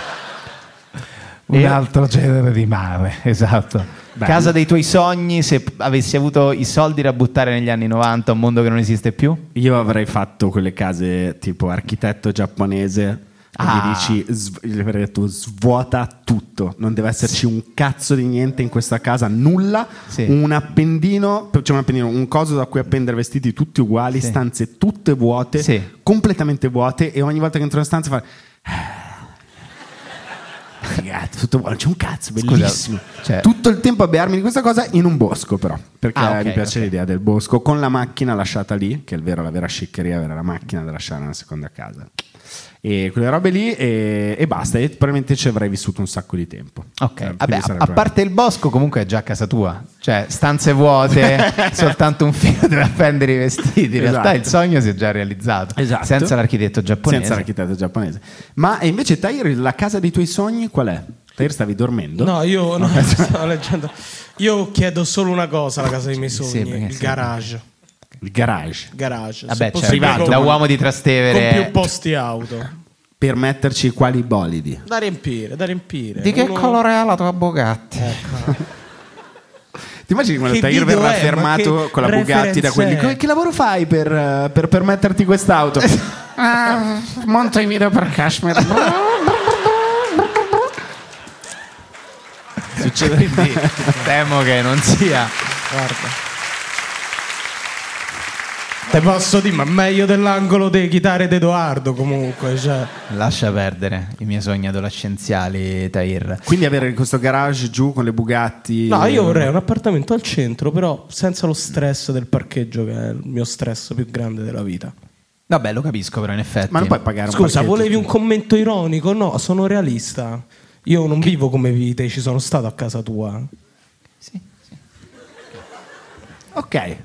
Cioè, Un altro genere di mare, esatto. Casa dei tuoi sogni, se avessi avuto i soldi da buttare negli anni 90, un mondo che non esiste più? Io avrei fatto quelle case tipo architetto giapponese. Ah. gli dici, sv- gli avrei detto svuota tutto, non deve esserci un cazzo di niente in questa casa, nulla. Un appendino, c'è un appendino, un coso da cui appendere vestiti tutti uguali, Sì. stanze tutte vuote, completamente vuote, e ogni volta che entro in stanza fa. Figata, tutto buono, c'è un cazzo, Scusa, bellissimo. cioè- Tutto il tempo a bearmi di questa cosa in un bosco, però. Perché Ah, ok, mi piace ok. l'idea del bosco con la macchina lasciata lì, che è il vero, la vera sciccheria, avere la macchina da lasciare nella seconda casa. E quelle robe lì e, e basta. E probabilmente ci avrei vissuto un sacco di tempo. Ok, Eh, vabbè, a, parte il bosco, comunque è già a casa tua, cioè stanze vuote, soltanto un filo deve appendere i vestiti. In realtà Esatto. il sogno si è già realizzato, Esatto. senza l'architetto giapponese. Senza l'architetto giapponese. Ma e invece, Tahir, la casa dei tuoi sogni qual è? Tahir, stavi dormendo? No, io no, stavo leggendo. Io chiedo solo una cosa alla casa dei miei Sì, sogni: perché il sì. Garage. Il garage. Garage. Vabbè, possibile, privato, con- da uomo di Trastevere. Con più posti auto. Per metterci quali bolidi? Da riempire, da riempire. Di che Uno- colore ha la tua Bugatti? Ti immagini quando Che Tahir verrà è? fermato con la Bugatti da quelli? è? "Come- Che lavoro fai per, per permetterti quest'auto? Ah, monta i video per Kashmir. Succede quindi temo che non sia. Guarda. Te posso dire, ma meglio dell'angolo delle chitarre di Edoardo comunque. Cioè. Lascia perdere i miei sogni adolescenziali, Tahir. Quindi avere questo garage giù con le Bugatti. No, io vorrei un appartamento al centro, però senza lo stress del parcheggio, che è il mio stress più grande della vita. Vabbè, lo capisco, però in effetti. Ma non puoi pagare un Scusa, volevi un commento ironico? No, sono realista. Io non vivo come vite, ci sono stato a casa tua. Ok.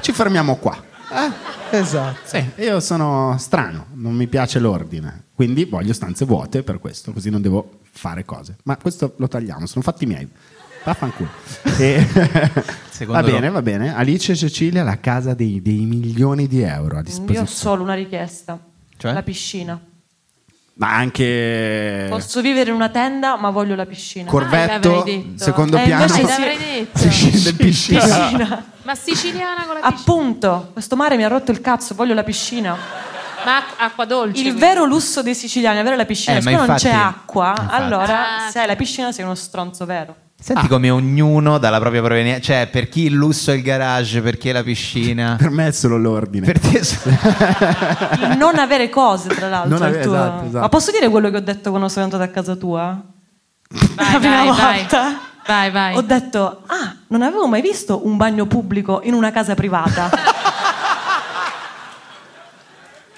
Ci fermiamo qua. Esatto. Sì, io sono strano, non mi piace l'ordine. Quindi voglio stanze vuote per questo, così non devo fare cose. Ma questo lo tagliamo, sono fatti miei. Vaffanculo. E- Secondo va bene, lo- va bene. Alice e Cecilia, la casa dei, dei milioni di euro a Io ho disposizione. solo una richiesta. Cioè? La piscina. Ma anche Posso vivere in una tenda, ma voglio la piscina. Corvetto, Ah, secondo Eh, piano. detto. Si scende in piscina. Piscina. Ma siciliana con la piscina. Appunto, questo mare mi ha rotto il cazzo, voglio la piscina. Ma ac- acqua dolce. Il quindi. vero lusso dei siciliani è avere la piscina. Eh, Siccome non infatti- c'è acqua, infatti. allora Ah, se hai la piscina sei uno stronzo vero. Senti come ognuno dalla propria provenienza, cioè per chi il lusso è il garage, per chi è la piscina. Per me è solo l'ordine. Per te Il non avere cose, tra l'altro. Avere- tuo- esatto, esatto. Ma posso dire quello che ho detto quando sono andata a casa tua? Vai, la prima vai, vai. volta? Vai, vai. Ho detto, ah, non avevo mai visto un bagno pubblico in una casa privata.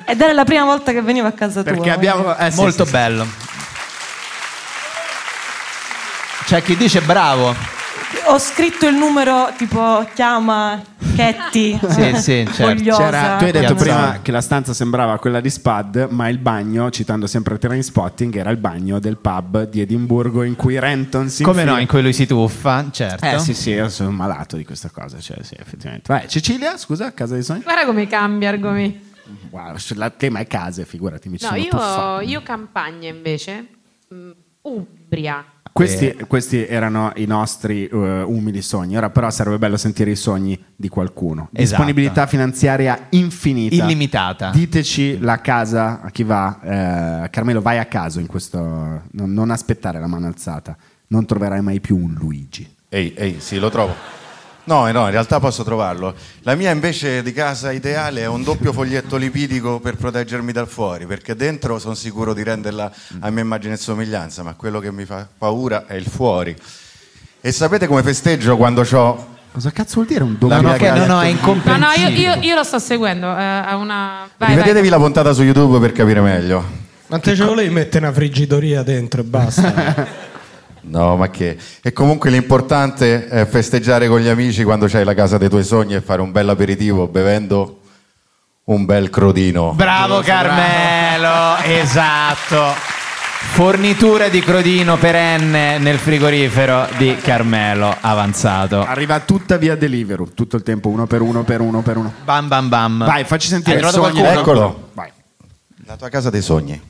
Ed era la prima volta che venivo a casa tua. Perché abbiamo... eh, sì, Molto sì, sì. bello. C'è chi dice bravo. Ho scritto il numero tipo chiama pacchetti. Sì, sì, certo. C'era- tu hai detto Piazzale. prima che la stanza sembrava quella di Spud, ma il bagno, citando sempre Trainspotting, era il bagno del pub di Edimburgo in cui Renton si Come no, infila- in cui lui si tuffa, certo. Eh sì, sì, io sono malato di questa cosa, cioè sì, effettivamente. Vai, Cecilia, scusa, casa dei sogni? Guarda come cambia argomenti. Wow, il tema è case, figurati, mi ci No, sono io, io campagna invece. Umbria. Questi, Eh. questi erano i nostri eh, umili sogni. Ora, però, sarebbe bello sentire i sogni di qualcuno. Esatto. Disponibilità finanziaria infinita, Illimitata. Diteci la casa a chi va. Eh, Carmelo, vai a caso in questo. Non, non aspettare la mano alzata. Non troverai mai più un Luigi. Ehi, ehi, sì, lo trovo. No, no, in realtà posso trovarlo. La mia invece di casa ideale è un doppio foglietto lipidico per proteggermi dal fuori, perché dentro sono sicuro di renderla a mia immagine e somiglianza, ma quello che mi fa paura è il fuori. E sapete come festeggio quando ho... Cosa cazzo vuol dire un No, no, che- no, no, è No, no, io, incomprensibile. io- io lo sto seguendo. eh, a una... vai, Rivedetevi vai. la puntata su YouTube per capire meglio. Ma te ce volevi mettere una friggitoria dentro e basta. No, ma che? E comunque l'importante è festeggiare con gli amici quando c'hai la casa dei tuoi sogni e fare un bel aperitivo bevendo un bel crodino. Bravo Carmelo, esatto. Fornitura di crodino perenne nel frigorifero di Carmelo avanzato. Arriva tutta via Deliveroo, tutto il tempo, uno per uno, per uno, per uno. Bam bam bam. Vai, facci sentire il sogno. qualcuno? Eccolo. Vai. La tua casa dei sogni.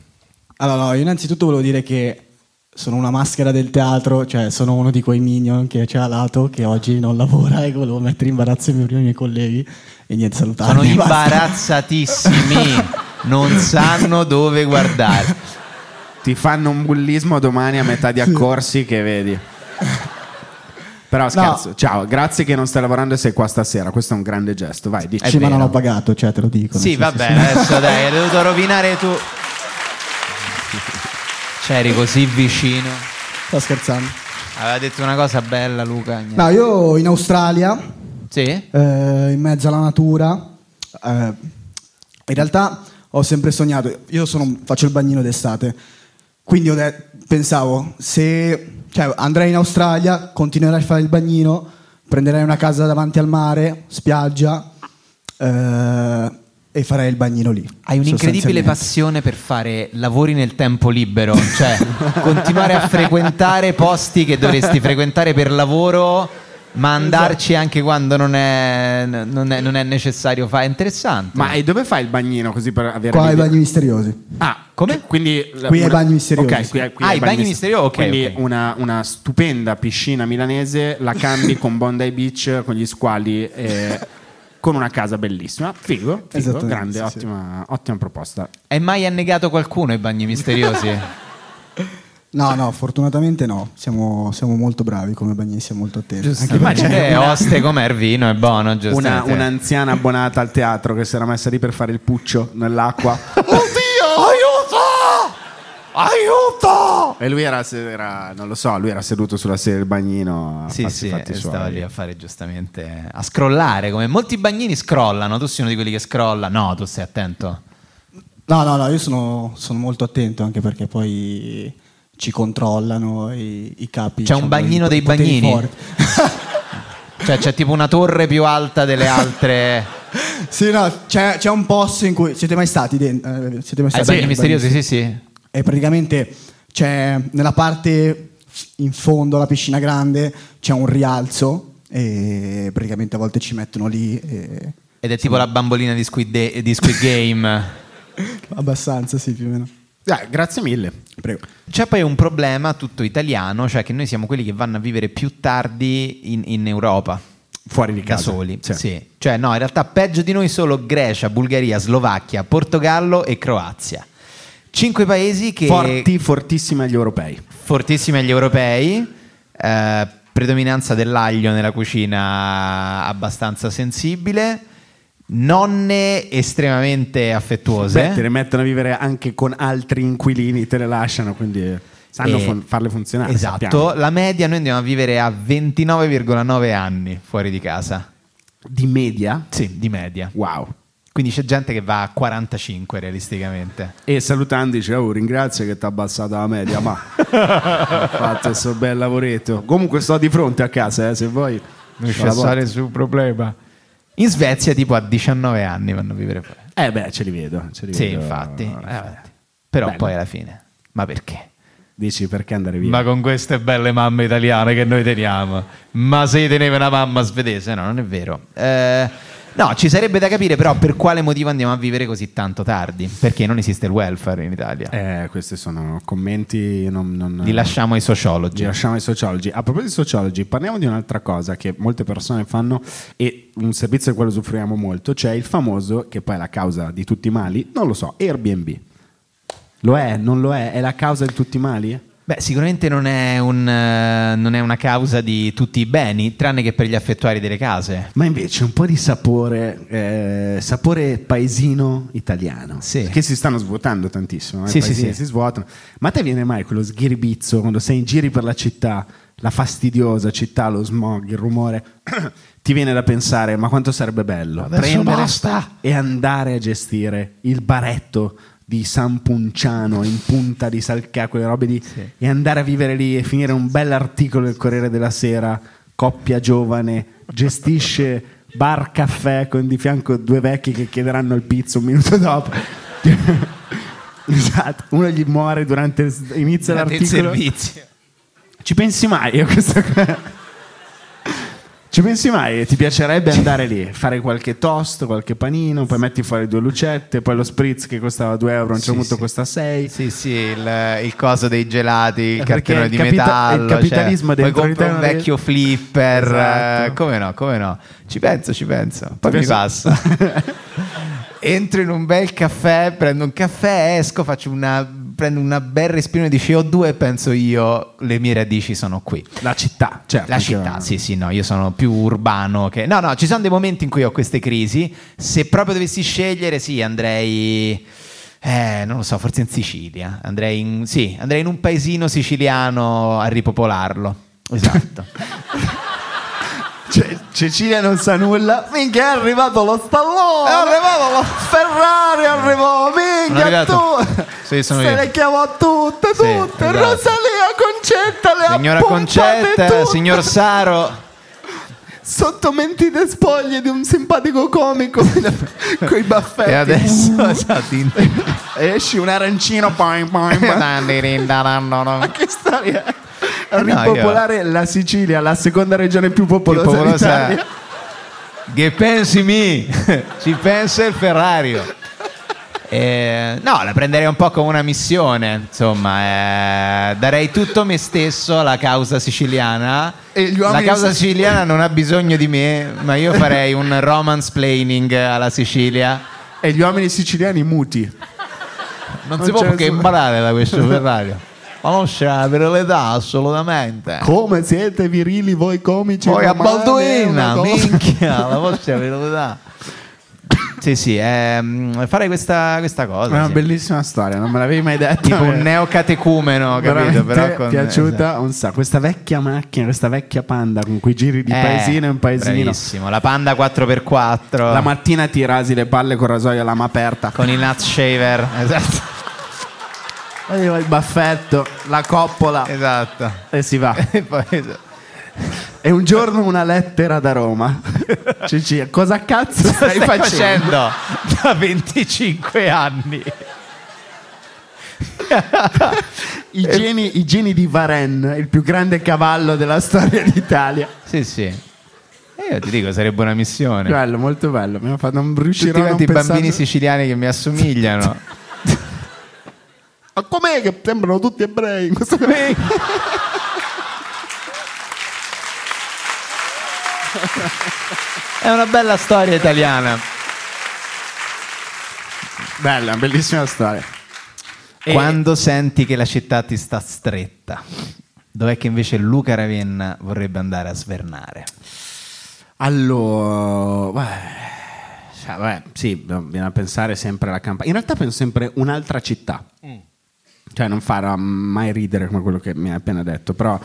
Allora, no, io innanzitutto volevo dire che sono una maschera del teatro, cioè sono uno di quei minion che c'è a lato, che oggi non lavora e volevo mettere in imbarazzo i miei, i miei colleghi e niente, salutarli. Sono imbarazzatissimi, non sanno dove guardare. Ti fanno un bullismo domani a metà di accorsi che vedi. Però scherzo, ciao, grazie che non stai lavorando e sei qua stasera. Questo è un grande gesto. Vai, dici. Sì, ma non ho pagato, cioè te lo dico. Sì, nel va senso, bene, adesso dai, hai dovuto rovinare tu. C'eri così vicino. Sto scherzando. Aveva detto una cosa bella, Luca. niente. No, io in Australia, Sì? eh, in mezzo alla natura, eh, in realtà ho sempre sognato, io sono- faccio il bagnino d'estate, quindi de- pensavo, se cioè, andrei in Australia, continuerei a fare il bagnino, prenderei una casa davanti al mare, spiaggia, eh, e farei il bagnino lì. Hai un'incredibile passione per fare lavori nel tempo libero, cioè continuare a frequentare posti che dovresti frequentare per lavoro, ma andarci anche quando non è, non è- non è necessario fare. È interessante. Ma e dove fai il bagnino così per avere Qua ai l'idea? bagni misteriosi. Ah, come? Quindi Qui ai bagni misteriosi. Ok, qui, qui Ah, ai i bagni misteriosi, ok, Quindi ok. Una, una stupenda piscina milanese la cambi con Bondi Beach con gli squali e con una casa bellissima. Figo, figo grande, sì, sì. ottima, ottima proposta. È mai annegato qualcuno ai bagni misteriosi? No, no, fortunatamente no. Siamo, siamo molto bravi come bagnini, siamo molto attenti. Anche Ma c'è oste come Ervino, è buono, Una, giustamente. un'anziana abbonata al teatro che si era messa lì per fare il puccio nell'acqua. Aiuto! E lui era, era- non lo so, lui era seduto sulla sedia del bagnino a Sì, farsi sì, fatti stava lì a fare giustamente a scrollare, come molti bagnini scrollano, tu sei uno di quelli che scrolla. No, tu stai attento. No, no, no, io sono, sono molto attento anche perché poi ci controllano i, i capi. C'è un diciamo, bagnino i- dei bagnini? Cioè c'è tipo una torre più alta delle altre. Sì, no, c'è, c'è un posto in cui siete mai stati dentro? eh, siete mai Ai stati bagni nei misteriosi, bagni? sì, sì. E praticamente c'è nella parte in fondo alla piscina grande c'è un rialzo e praticamente a volte ci mettono lì. e- Ed è tipo la bambolina di Squid, De- di Squid Game. Abbastanza, sì, più o meno. Dai, grazie mille. Prego. C'è poi un problema tutto italiano, cioè che noi siamo quelli che vanno a vivere più tardi in, in Europa. Fuori di Da casa. soli, Sì. sì. Cioè, no, in realtà peggio di noi solo Grecia, Bulgaria, Slovacchia, Portogallo e Croazia. Cinque paesi che Forti, fortissimi agli europei. fortissimi agli europei, eh, predominanza dell'aglio nella cucina abbastanza sensibile, nonne estremamente affettuose. Beh, te le mettono a vivere anche con altri inquilini, te le lasciano, quindi sanno E- farle funzionare. Esatto, sappiamo. la media noi andiamo a vivere a 29,9 anni fuori di casa. Di media? Sì, di media. Wow. Quindi c'è gente che va a 45 realisticamente. E salutando dice, oh ringrazio che ti ha abbassato la media, ma ho fatto questo bel lavoretto. Comunque sto di fronte a casa, eh, se vuoi. Non c'è porta. nessun problema. In Svezia tipo a 19 anni vanno a vivere fuori. Eh beh, ce li vedo. Ce li Sì, vedo. infatti. infatti. Però Bello. poi alla fine, ma perché? Dici perché andare via? Ma con queste belle mamme italiane che noi teniamo, ma se teneva una mamma svedese? No, non è vero. Eh, no, ci sarebbe da capire però per quale motivo andiamo a vivere così tanto tardi. Perché non esiste il welfare in Italia. Eh, questi sono commenti. Non, non- Li lasciamo ai sociologi. Li lasciamo ai sociologi. A proposito di sociologi, parliamo di un'altra cosa che molte persone fanno e un servizio del quale usufruiamo molto, cioè il famoso, che poi è la causa di tutti i mali, non lo so, Airbnb. Lo è? Non lo è? È la causa di tutti i mali? Beh, sicuramente non è, un, eh, non è una causa di tutti i beni, tranne che per gli affettuari delle case. Ma invece un po' di sapore, eh, sapore paesino italiano, che si stanno svuotando tantissimo. eh, Sì, sì, sì. si svuotano. Ma a te viene mai quello sghiribizzo quando sei in giri per la città, la fastidiosa città, lo smog, il rumore? Ti viene da pensare, ma quanto sarebbe bello Adesso prendere basta. e andare a gestire il baretto di San Punciano in punta di Salcà, quelle robe di e andare a vivere lì e finire un bell'articolo del Corriere della Sera, coppia giovane, gestisce bar caffè con di fianco due vecchi che chiederanno il pizzo un minuto dopo. esatto, uno gli muore durante inizia Durante il l'articolo. servizio. Ci pensi mai a questa cosa? Ci pensi mai? Ti piacerebbe andare lì, fare qualche toast, qualche panino, poi metti fuori due lucette, poi lo spritz che costava 2 euro, a un certo punto sì. costa 6. Sì, sì, il, il coso dei gelati, il il di capita- metallo. il capitalismo cioè, poi dentro te un vecchio flipper. Esatto. eh, come no, come no. Ci penso, ci penso. Poi Ti mi penso- passa. Entro in un bel caffè, prendo un caffè, esco, faccio una, prendo una bel respiro di CO2 e penso io, le mie radici sono qui. La città, certo. La città, sì, sì, no, io sono più urbano che... No, no, ci sono dei momenti in cui ho queste crisi. Se proprio dovessi scegliere, sì, andrei... Eh, non lo so, forse in Sicilia. Andrei in, sì, andrei in un paesino siciliano a ripopolarlo. Esatto. Ce- Cecilia non sa nulla. Finché è arrivato lo stallone. È arrivato lo- Ferrari arrivò. Minchia tu. Sì, sono Se io. le chiamò tutte, Sì, tutte. esatto. Rosalia Concetta le ha Signora Concetta, tutte. signor Saro. Sotto mentite spoglie di un simpatico comico con i baffetti. E adesso, esatto, in- esci un arancino. Poi, poi, poi. Ma che storia è? Eh no, ripopolare la Sicilia, la seconda regione più popolosa, Più popolosa- d'Italia. Che pensi mi? Ci pensa il Ferrario. Eh, no, la prenderei un po' come una missione, insomma, eh, darei tutto me stesso alla causa siciliana. E La causa si- siciliana non ha bisogno di me, ma io farei un romance planning alla Sicilia. E gli uomini siciliani muti. Non, Non si può che imparare da questo Ferrario. Ma non per l'età, assolutamente. Come siete virili voi comici? Poi a è Balduina, minchia, la vostra verità. Sì, sì, ehm, fare questa, questa È cosa. una sì. bellissima storia, non me l'avevi mai detta. Tipo un neocatecumeno, capito? Però con, piaciuta esatto. un sacco. Questa vecchia macchina, questa vecchia panda con quei giri di Eh, paesino in paesino. Bravissimo, la Panda 4x4 La mattina ti rasi le palle con rasoio a lama aperta. con il nut shaver. Esatto. Il baffetto, la coppola esatto. e si va. E poi, E un giorno una lettera da Roma. Cici, cosa cazzo stai, stai facendo? facendo da 25 anni? I geni, I geni di Varenne, il più grande cavallo della storia d'Italia. Sì, sì. E io ti dico, sarebbe una missione. Bello, molto bello. Mi ha fatto non Tutti riuscirò a non i pensare- bambini siciliani che mi assomigliano. Ma com'è che sembrano tutti ebrei in questo È una bella storia italiana. Bella, bellissima storia. E- Quando senti che la città ti sta stretta, dov'è che invece Luca Ravenna vorrebbe andare a svernare? Allora, cioè, beh, sì, bisogna pensare sempre alla campagna. In realtà penso sempre un'altra città. Cioè, non farà mai ridere come quello che mi hai appena detto, però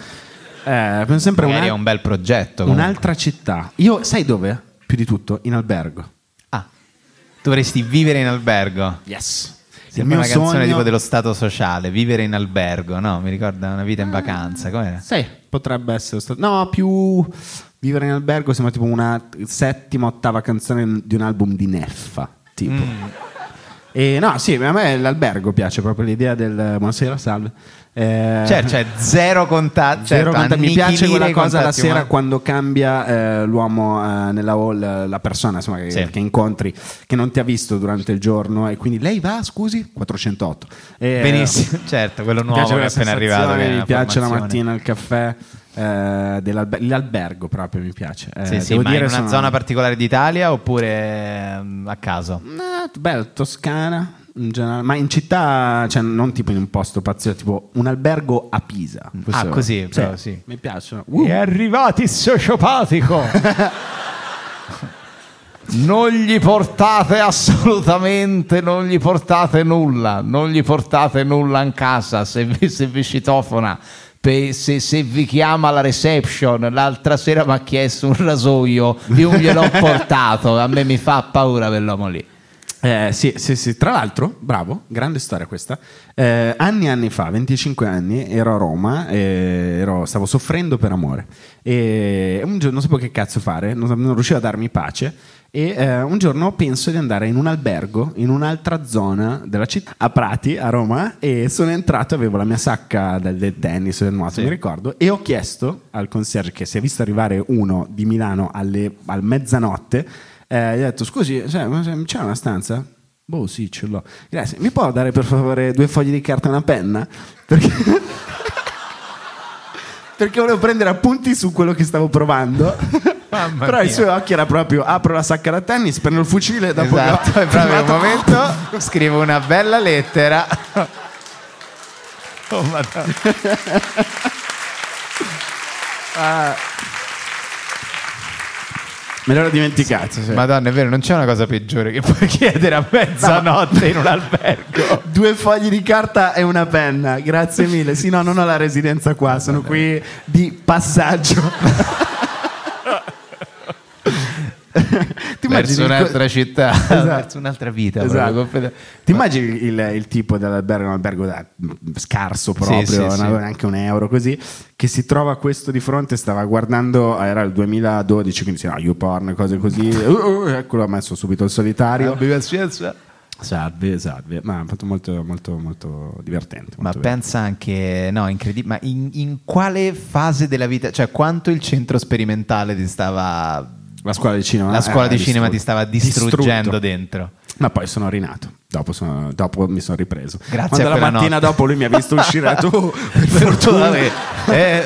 eh, sempre Magari una- è un bel progetto. comunque. un'altra città. Io, sai dove? Più di tutto, in albergo. Dovresti vivere in albergo. Yes. il Sembra mio una canzone sogno tipo dello stato sociale, vivere in albergo, no? Mi ricorda una vita in vacanza, com'era? Sì, potrebbe essere stato. No, più vivere in albergo sembra tipo una settima, ottava canzone di un album di Neffa. Tipo. Mm. E no, sì, a me l'albergo piace proprio l'idea del buonasera, salve. Eh, Certo, cioè zero contatti. Certo, contatti. Mi piace quella cosa la sera umani. quando cambia eh, l'uomo eh, nella hall, la persona insomma, che, Sì. che incontri, che non ti ha visto durante il giorno e quindi lei va, scusi, 408. E, Benissimo, certo, quello nuovo che è appena arrivato. Mi piace la mattina il caffè. Eh, dell'alber- l'albergo proprio mi piace. Eh, Sì, sì, devo ma dire in una sono- zona particolare d'Italia oppure ehm, a caso? Eh, bello, Toscana. In generale, ma in città, cioè non tipo in un posto pazzesco, tipo un albergo a Pisa. Ah, così, però, sì. Mi piacciono. È arrivato il sociopatico. non gli portate assolutamente, non gli portate nulla, non gli portate nulla in casa se vi, se vi citofona. Se, se vi chiama la reception, l'altra sera mi ha chiesto un rasoio, io gliel'ho portato, a me mi fa paura quell'uomo lì. Eh, sì, sì, sì. Tra l'altro, bravo, grande storia questa. Eh, anni e anni fa, 25 anni, ero a Roma, e ero- stavo soffrendo per amore. E un giorno non sapevo che cazzo fare, non, non riuscivo a darmi pace. E eh, un giorno penso di andare in un albergo in un'altra zona della città, a Prati, a Roma, e sono entrato, avevo la mia sacca del, del tennis, del nuoto, mi ricordo, e ho chiesto al concierge che si è visto arrivare uno di Milano alle, al mezzanotte, eh, gli ho detto scusi, se- c'è una stanza? Boh sì, ce l'ho. Grazie, mi può dare per favore due fogli di carta e una penna? Perché... Perché volevo prendere appunti su quello che stavo provando. Mamma Però i suoi occhi era proprio apro la sacca da tennis, prendo il fucile dopo Esatto, che ho è proprio il firmato- momento, scrivo una bella lettera. Oh, madonna. Ah. Me l'ero dimenticato. sì. Madonna, è vero, non c'è una cosa peggiore che puoi chiedere a mezzanotte in un albergo. Due fogli di carta e una penna, grazie mille. Sì, no, non ho la residenza qua, sono qui di passaggio. Ti Verso immagini il un'altra città, Esatto. verso un'altra vita. Esatto. Ti immagini il, il tipo dell'albergo, un albergo da- scarso proprio, Sì, sì, non sì. neanche un euro così, che si trova questo di fronte, stava guardando, era il 2012, quindi no, YouPorn, cose così, uh, uh, eccolo, ha messo subito il solitario. Salve, salve, ma è fatto molto, molto, molto divertente. Ma molto pensa anche, no, incredibile, ma in, in quale fase della vita, cioè quanto il centro sperimentale ti stava... La scuola di cinema, La scuola eh, di cinema ti stava distruggendo Distrutto. dentro. Ma poi sono rinato. Dopo, sono- dopo mi sono ripreso. Grazie Quando la mattina notte. dopo lui mi ha visto uscire tu, per fortuna. Eh,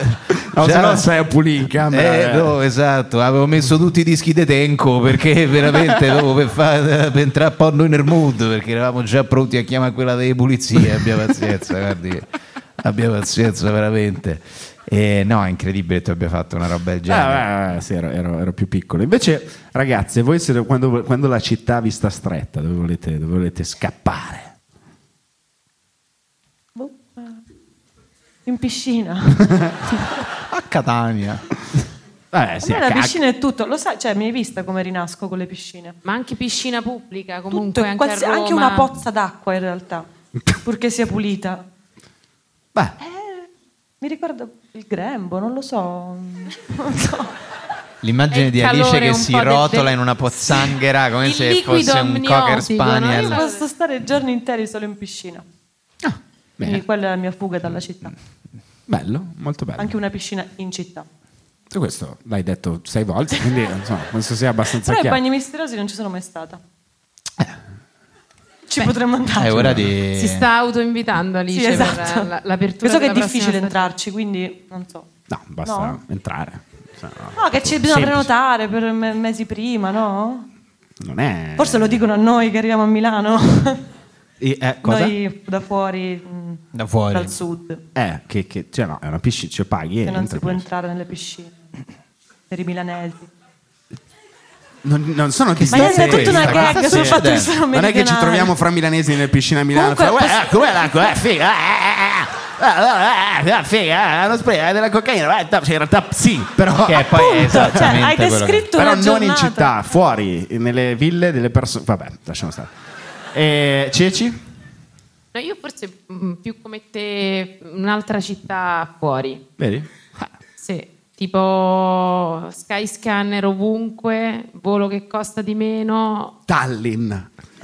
No, se no stai a pulire in camera. Eh, no, esatto, avevo messo tutti i dischi di Tenco perché veramente dopo per, fa- per entrare un po' noi nel mood perché eravamo già pronti a chiamare quella delle pulizie. Abbia pazienza, guardi, abbia pazienza veramente. E no, è incredibile che tu abbia fatto una roba del genere. Ah, sì, ero, ero- ero più piccolo. Invece, ragazze, voi siete, quando, quando la città vi sta stretta, dove volete, dove volete scappare? Boh, eh, In piscina. a Catania. Eh, sì, A me a la piscina è tutto, lo sai, cioè mi hai vista come rinasco con le piscine? Ma anche piscina pubblica, Tutto, comunque anche, qualsi- a Roma. anche una pozza d'acqua in realtà, purché sia pulita. Beh. Eh, mi ricordo il grembo, non lo so. Non so. L'immagine di Alice che si rotola del- in una pozzanghera come Il se fosse un cocker amniotico, no? spaniel. Io posso stare giorni interi solo in piscina. Quindi quella è la mia fuga dalla città. Bello, molto bello. Anche una piscina in città. Tu questo l'hai detto sei volte, quindi insomma, penso sia abbastanza Però chiaro. bagni misteriosi non ci sono mai stata. Ci potremmo andare. È ora di... Si sta autoinvitando Alice Sì, esatto. per la- l'apertura. So che è difficile stagione. entrarci, quindi non so. No, basta No? entrare. Cioè, no, che ci bisogna semplice. prenotare per me- mesi prima, no? Non è... Forse lo dicono a noi che arriviamo a Milano. E, eh, cosa? Noi da fuori, mh, Da fuori. dal sud, Eh, che, che- cioè no, è una piscina, cioè paghi e che non si può entrare nelle piscine. Per i milanesi. Non, non sono Ma è distanze tutta una gag sul fatto che sono Non è che ci troviamo fra milanesi nelle piscine a Milano. Comunque, eh, com'è l'acqua? Eh, figa. eh, eh, eh, eh, eh, figa, eh, lo spray eh, della cocaina. eh, in realtà sì, però Che poi è esattamente Cioè, hai descritto però una non in città, fuori, nelle ville delle persone. Vabbè, lasciamo stare. E Ceci? No, io forse mm, più come te un'altra città fuori. Vedi? Sì, tipo Skyscanner ovunque, volo che costa di meno. Tallinn.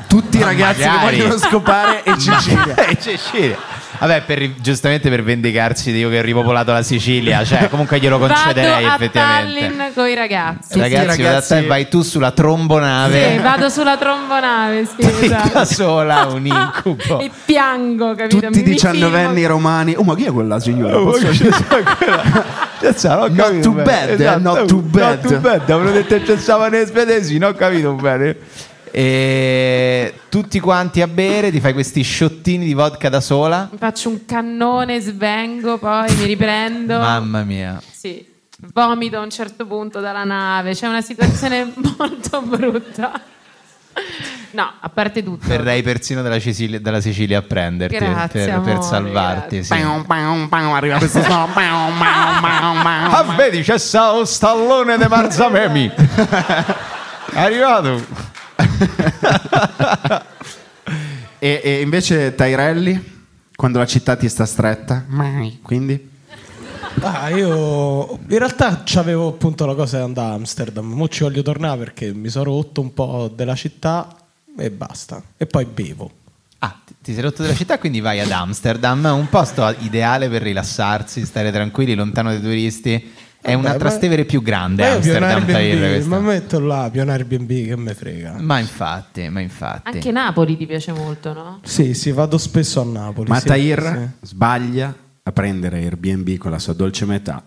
Tutti i Ma ragazzi magari. che vogliono scopare e Cecilia. E Cecilia. Vabbè, per giustamente per vendicarsi di io che ho ripopolato la Sicilia, cioè comunque glielo concederei vado a effettivamente. Tallinn con i ragazzi. Ragazzi, vado a te, vai tu sulla Sì, trombonave vado sulla trombonave, sì, esatto. da sola, un incubo. e piango, capito? Tutti mi diciannovenni filmo. romani. Oh, ma chi è quella signora? Oh, Posso- not too bad, eh, not too bad. Not too bad, avevo detto che pensavo nei svedesi, non ho capito bene. E tutti quanti a bere, ti fai questi sciottini di vodka da sola. Mi faccio un cannone, svengo, poi mi riprendo. Mamma mia. Sì, vomito a un certo punto dalla nave. C'è una situazione molto brutta. No, a parte tutto. Verrei persino dalla Sicilia, dalla Sicilia a prenderti Grazie, per, amore, per salvarti. Sì. Pam, pam, pam, arriva questo suono. Ah, vedi, c'è stato stallone di Marzamemi. È arrivato. E, e invece Tairelli, quando la città ti sta stretta? Mai. Quindi? Ah, io in realtà avevo appunto la cosa di andare a Amsterdam. Mo ci voglio tornare perché mi sono rotto un po' della città e basta. E poi bevo. Ah, ti- ti sei rotto della città, quindi vai ad Amsterdam, un posto ideale per rilassarsi, stare tranquilli, lontano dai turisti. È una Vabbè, Trastevere più grande Amsterdam questa. ma metto là più un Airbnb che me frega. Ma infatti, ma infatti. Anche Napoli ti piace molto, no? Sì, sì, vado spesso a Napoli. Ma sì, Tahir sì. sbaglia a prendere Airbnb con la sua dolce metà.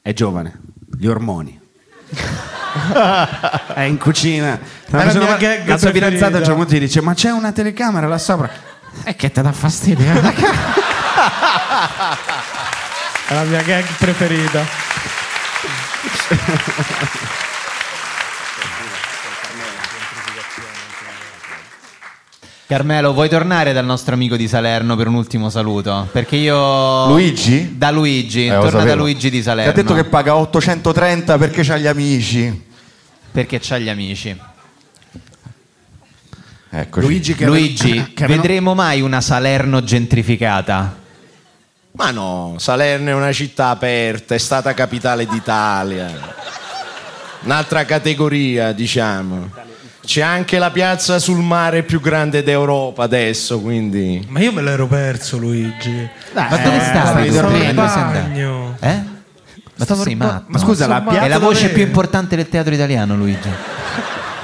È giovane, gli ormoni. è in cucina. La mia gag la sua fidanzata a un certo punto gli dice: Ma c'è una telecamera là sopra. E che te dà fastidio? È la mia gag preferita. Carmelo, vuoi tornare dal nostro amico di Salerno per un ultimo saluto? Perché io. Luigi? Da Luigi, Eh, torna da. Luigi di Ti Salerno. ha detto che paga 830 perché c'ha gli amici. Perché c'ha gli amici. Eccoci. Luigi che Luigi, che vedremo mai una Salerno gentrificata? Ma no, Salerno è una città aperta, è stata capitale d'Italia. Un'altra categoria, diciamo. C'è anche la piazza sul mare più grande d'Europa adesso, quindi... Ma io me l'ero perso, Luigi. Ma dove stavi? stavo Dove in dove sei andato? bagno. Eh? Ma matto. ma scusa, la È piazza la voce dove- più importante del teatro italiano, Luigi.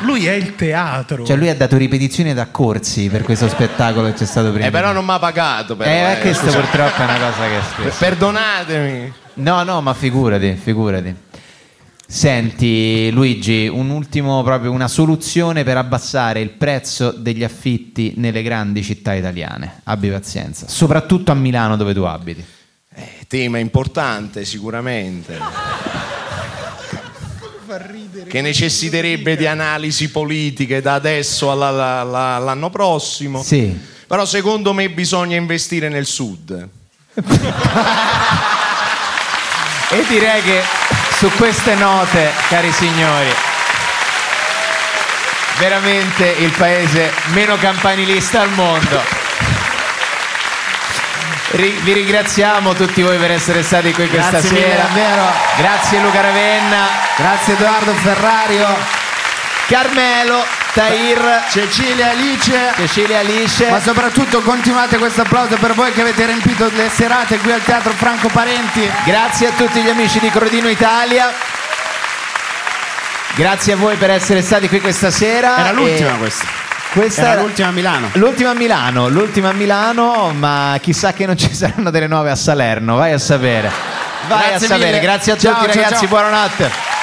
Lui è il teatro. Cioè, lui ha dato ripetizioni da corsi per questo spettacolo che c'è stato prima. Eh, però non mi ha pagato. Però, Eh, eh, questo scusa. purtroppo è una cosa che spesso. Perdonatemi. No, no, ma figurati, figurati. Senti, Luigi, un ultimo proprio una soluzione per abbassare il prezzo degli affitti nelle grandi città italiane. Abbi pazienza, soprattutto a Milano dove tu abiti. Eh, tema importante, sicuramente. Che necessiterebbe di analisi politiche da adesso alla- alla- alla- all'anno prossimo. Sì. Però secondo me bisogna investire nel sud. E direi che su queste note, cari signori, veramente il paese meno campanilista al mondo. Ri- vi ringraziamo tutti voi per essere stati qui questa Grazie mille, sera. davvero. Grazie Luca Ravenna. Grazie Edoardo Ferrario. Carmelo, Tahir, Cecilia Alice. Cecilia Alice. Ma soprattutto continuate questo applauso per voi che avete riempito le serate qui al Teatro Franco Parenti. Grazie a tutti gli amici di Crodino Italia. Grazie a voi per essere stati qui questa sera. Era l'ultima E- questa. Questa Era l'ultima a Milano. L'ultima a Milano, l'ultima a Milano, ma chissà che non ci saranno delle nuove a Salerno, vai a sapere. Vai Grazie a sapere, mille. grazie a Ciao, tutti ciao, ragazzi, ciao. buonanotte.